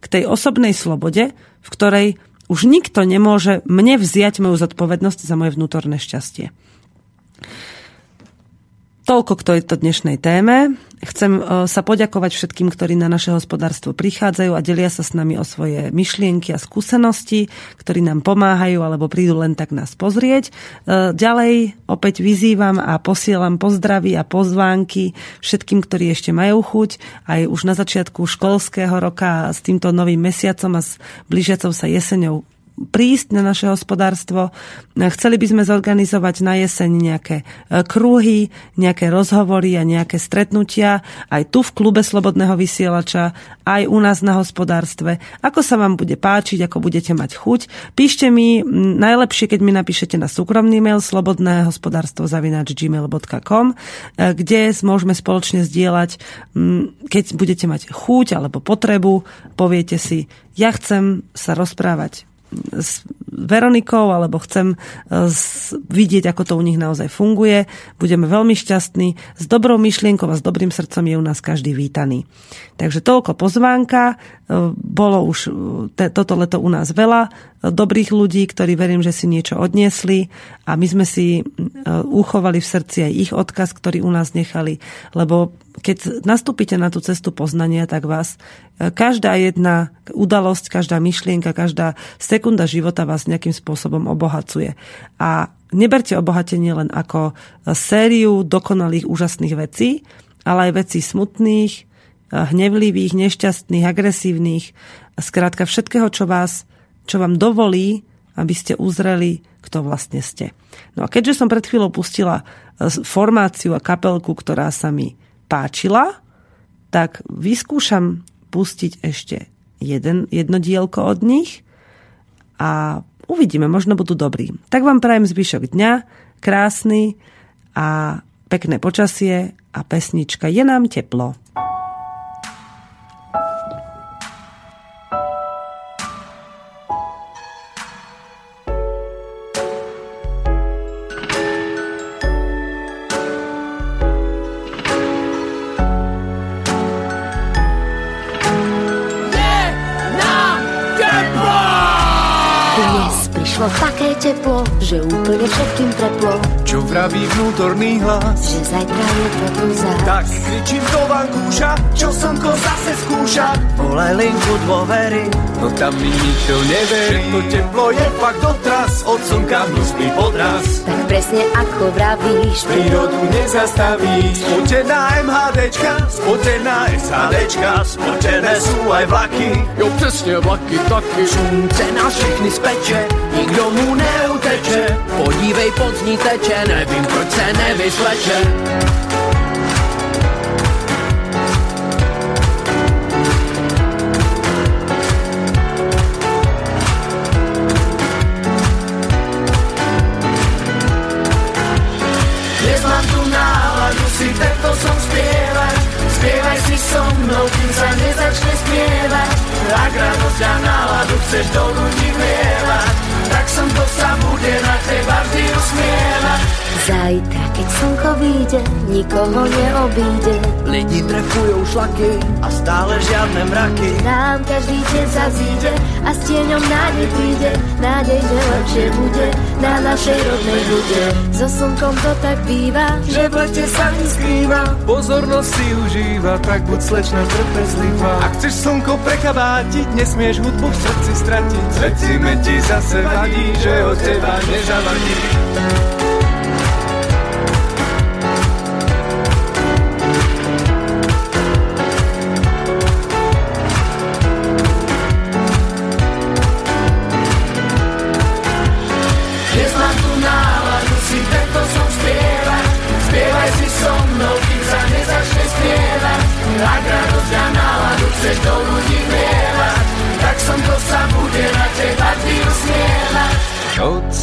k tej osobnej slobode, v ktorej už nikto nemôže mne vziať moju zodpovednosť za moje vnútorné šťastie. Toľko k tejto dnešnej téme Chcem e, sa poďakovať všetkým, ktorí na naše hospodárstvo prichádzajú a delia sa s nami o svoje myšlienky a skúsenosti, ktorí nám pomáhajú alebo prídu len tak nás pozrieť. E, ďalej opäť vyzývam a posielam pozdravy a pozvánky všetkým, ktorí ešte majú chuť aj už na začiatku školského roka s týmto novým mesiacom a s blížiacou sa jeseňou prísť na naše hospodárstvo. Chceli by sme zorganizovať na jeseň nejaké e, kruhy, nejaké rozhovory a nejaké stretnutia aj tu v klube Slobodného vysielača, aj u nás na hospodárstve. Ako sa vám bude páčiť, ako budete mať chuť. Píšte mi najlepšie, keď mi napíšete na súkromný mail slobodné hospodárstvo gmail.com, e, kde môžeme spoločne zdieľať, keď budete mať chuť alebo potrebu, poviete si, ja chcem sa rozprávať s Veronikou, alebo chcem e, vidieť, ako to u nich naozaj funguje. Budeme veľmi šťastní. S dobrou myšlienkou a s dobrým srdcom je u nás každý vítaný. Takže toľko pozvánka. E, bolo už e, toto leto u nás veľa dobrých ľudí, ktorí verím, že si niečo odniesli a my sme si uchovali v srdci aj ich odkaz, ktorý u nás nechali, lebo keď nastúpite na tú cestu poznania, tak vás e, každá jedna udalosť, každá myšlienka, každá sekunda života vás nejakým spôsobom obohacuje. A neberte obohatenie len ako sériu dokonalých, úžasných vecí, ale aj vecí smutných, e, hnevlivých, nešťastných, agresívnych, skrátka všetkého, čo vás, čo vám dovolí, aby ste uzreli, kto vlastne ste. No a keďže som pred chvíľou pustila e, formáciu a kapelku, ktorá sa mi páčila, tak vyskúšam pustiť ešte jeden, jedno dielko od nich a uvidíme, možno budú dobrí. Tak vám prajem zvyšok dňa, krásny a pekné počasie a pesnička Je nám teplo. Teplo, že úplne všetkým preplo. Čo vraví vnútorný hlas? Že zajtra je to tu zás. Tak kričím do vankúša, čo slnko zase skúša. Volaj linku dôvery, no tam mi nikto neverí. To teplo je fakt dotraz, od slnka hnusný podraz. Tak presne ako vravíš, prírodu nezastavíš. Spotená MHDčka, spotená SHDčka, spotené sú aj vlaky. Jo, presne vlaky taky. Slunce nás všechny speče, nikdo mu neuteče. Podívej, pod ní teče, nevím, proč se nevysleče. Náladu si tento som spievať. Spievaj si so mnou, kým radosť a náladu chceš do ľudí vlievať, som to sa bude na teba vždy usmievať. Zajtra, keď slnko vyjde, nikoho neobíde. Lidi trefujú šlaky a stále žiadne mraky. Nám každý deň zazíde a s tieňom nádej príde. Nádej, že lepšie bude na našej rodnej bude. So slnkom to tak býva, Že v lete sa mi skrýva, pozornosť si užíva, tak buď slečna trpezlivá. Ak chceš slnko prekabátiť, nesmieš hudbu v srdci stratiť. Srdcime ti zase vadí, že od teba nezavadí.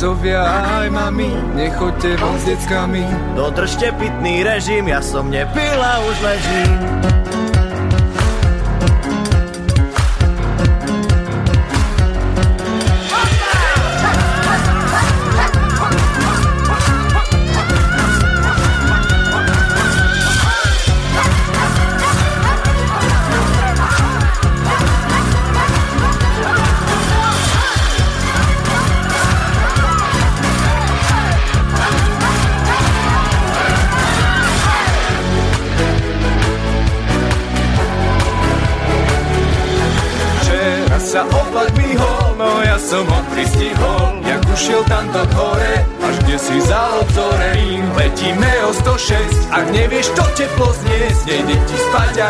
Otcovia aj mami, nechoďte von s deckami. Dodržte pitný režim, ja som nepil a už ležím.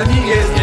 niggas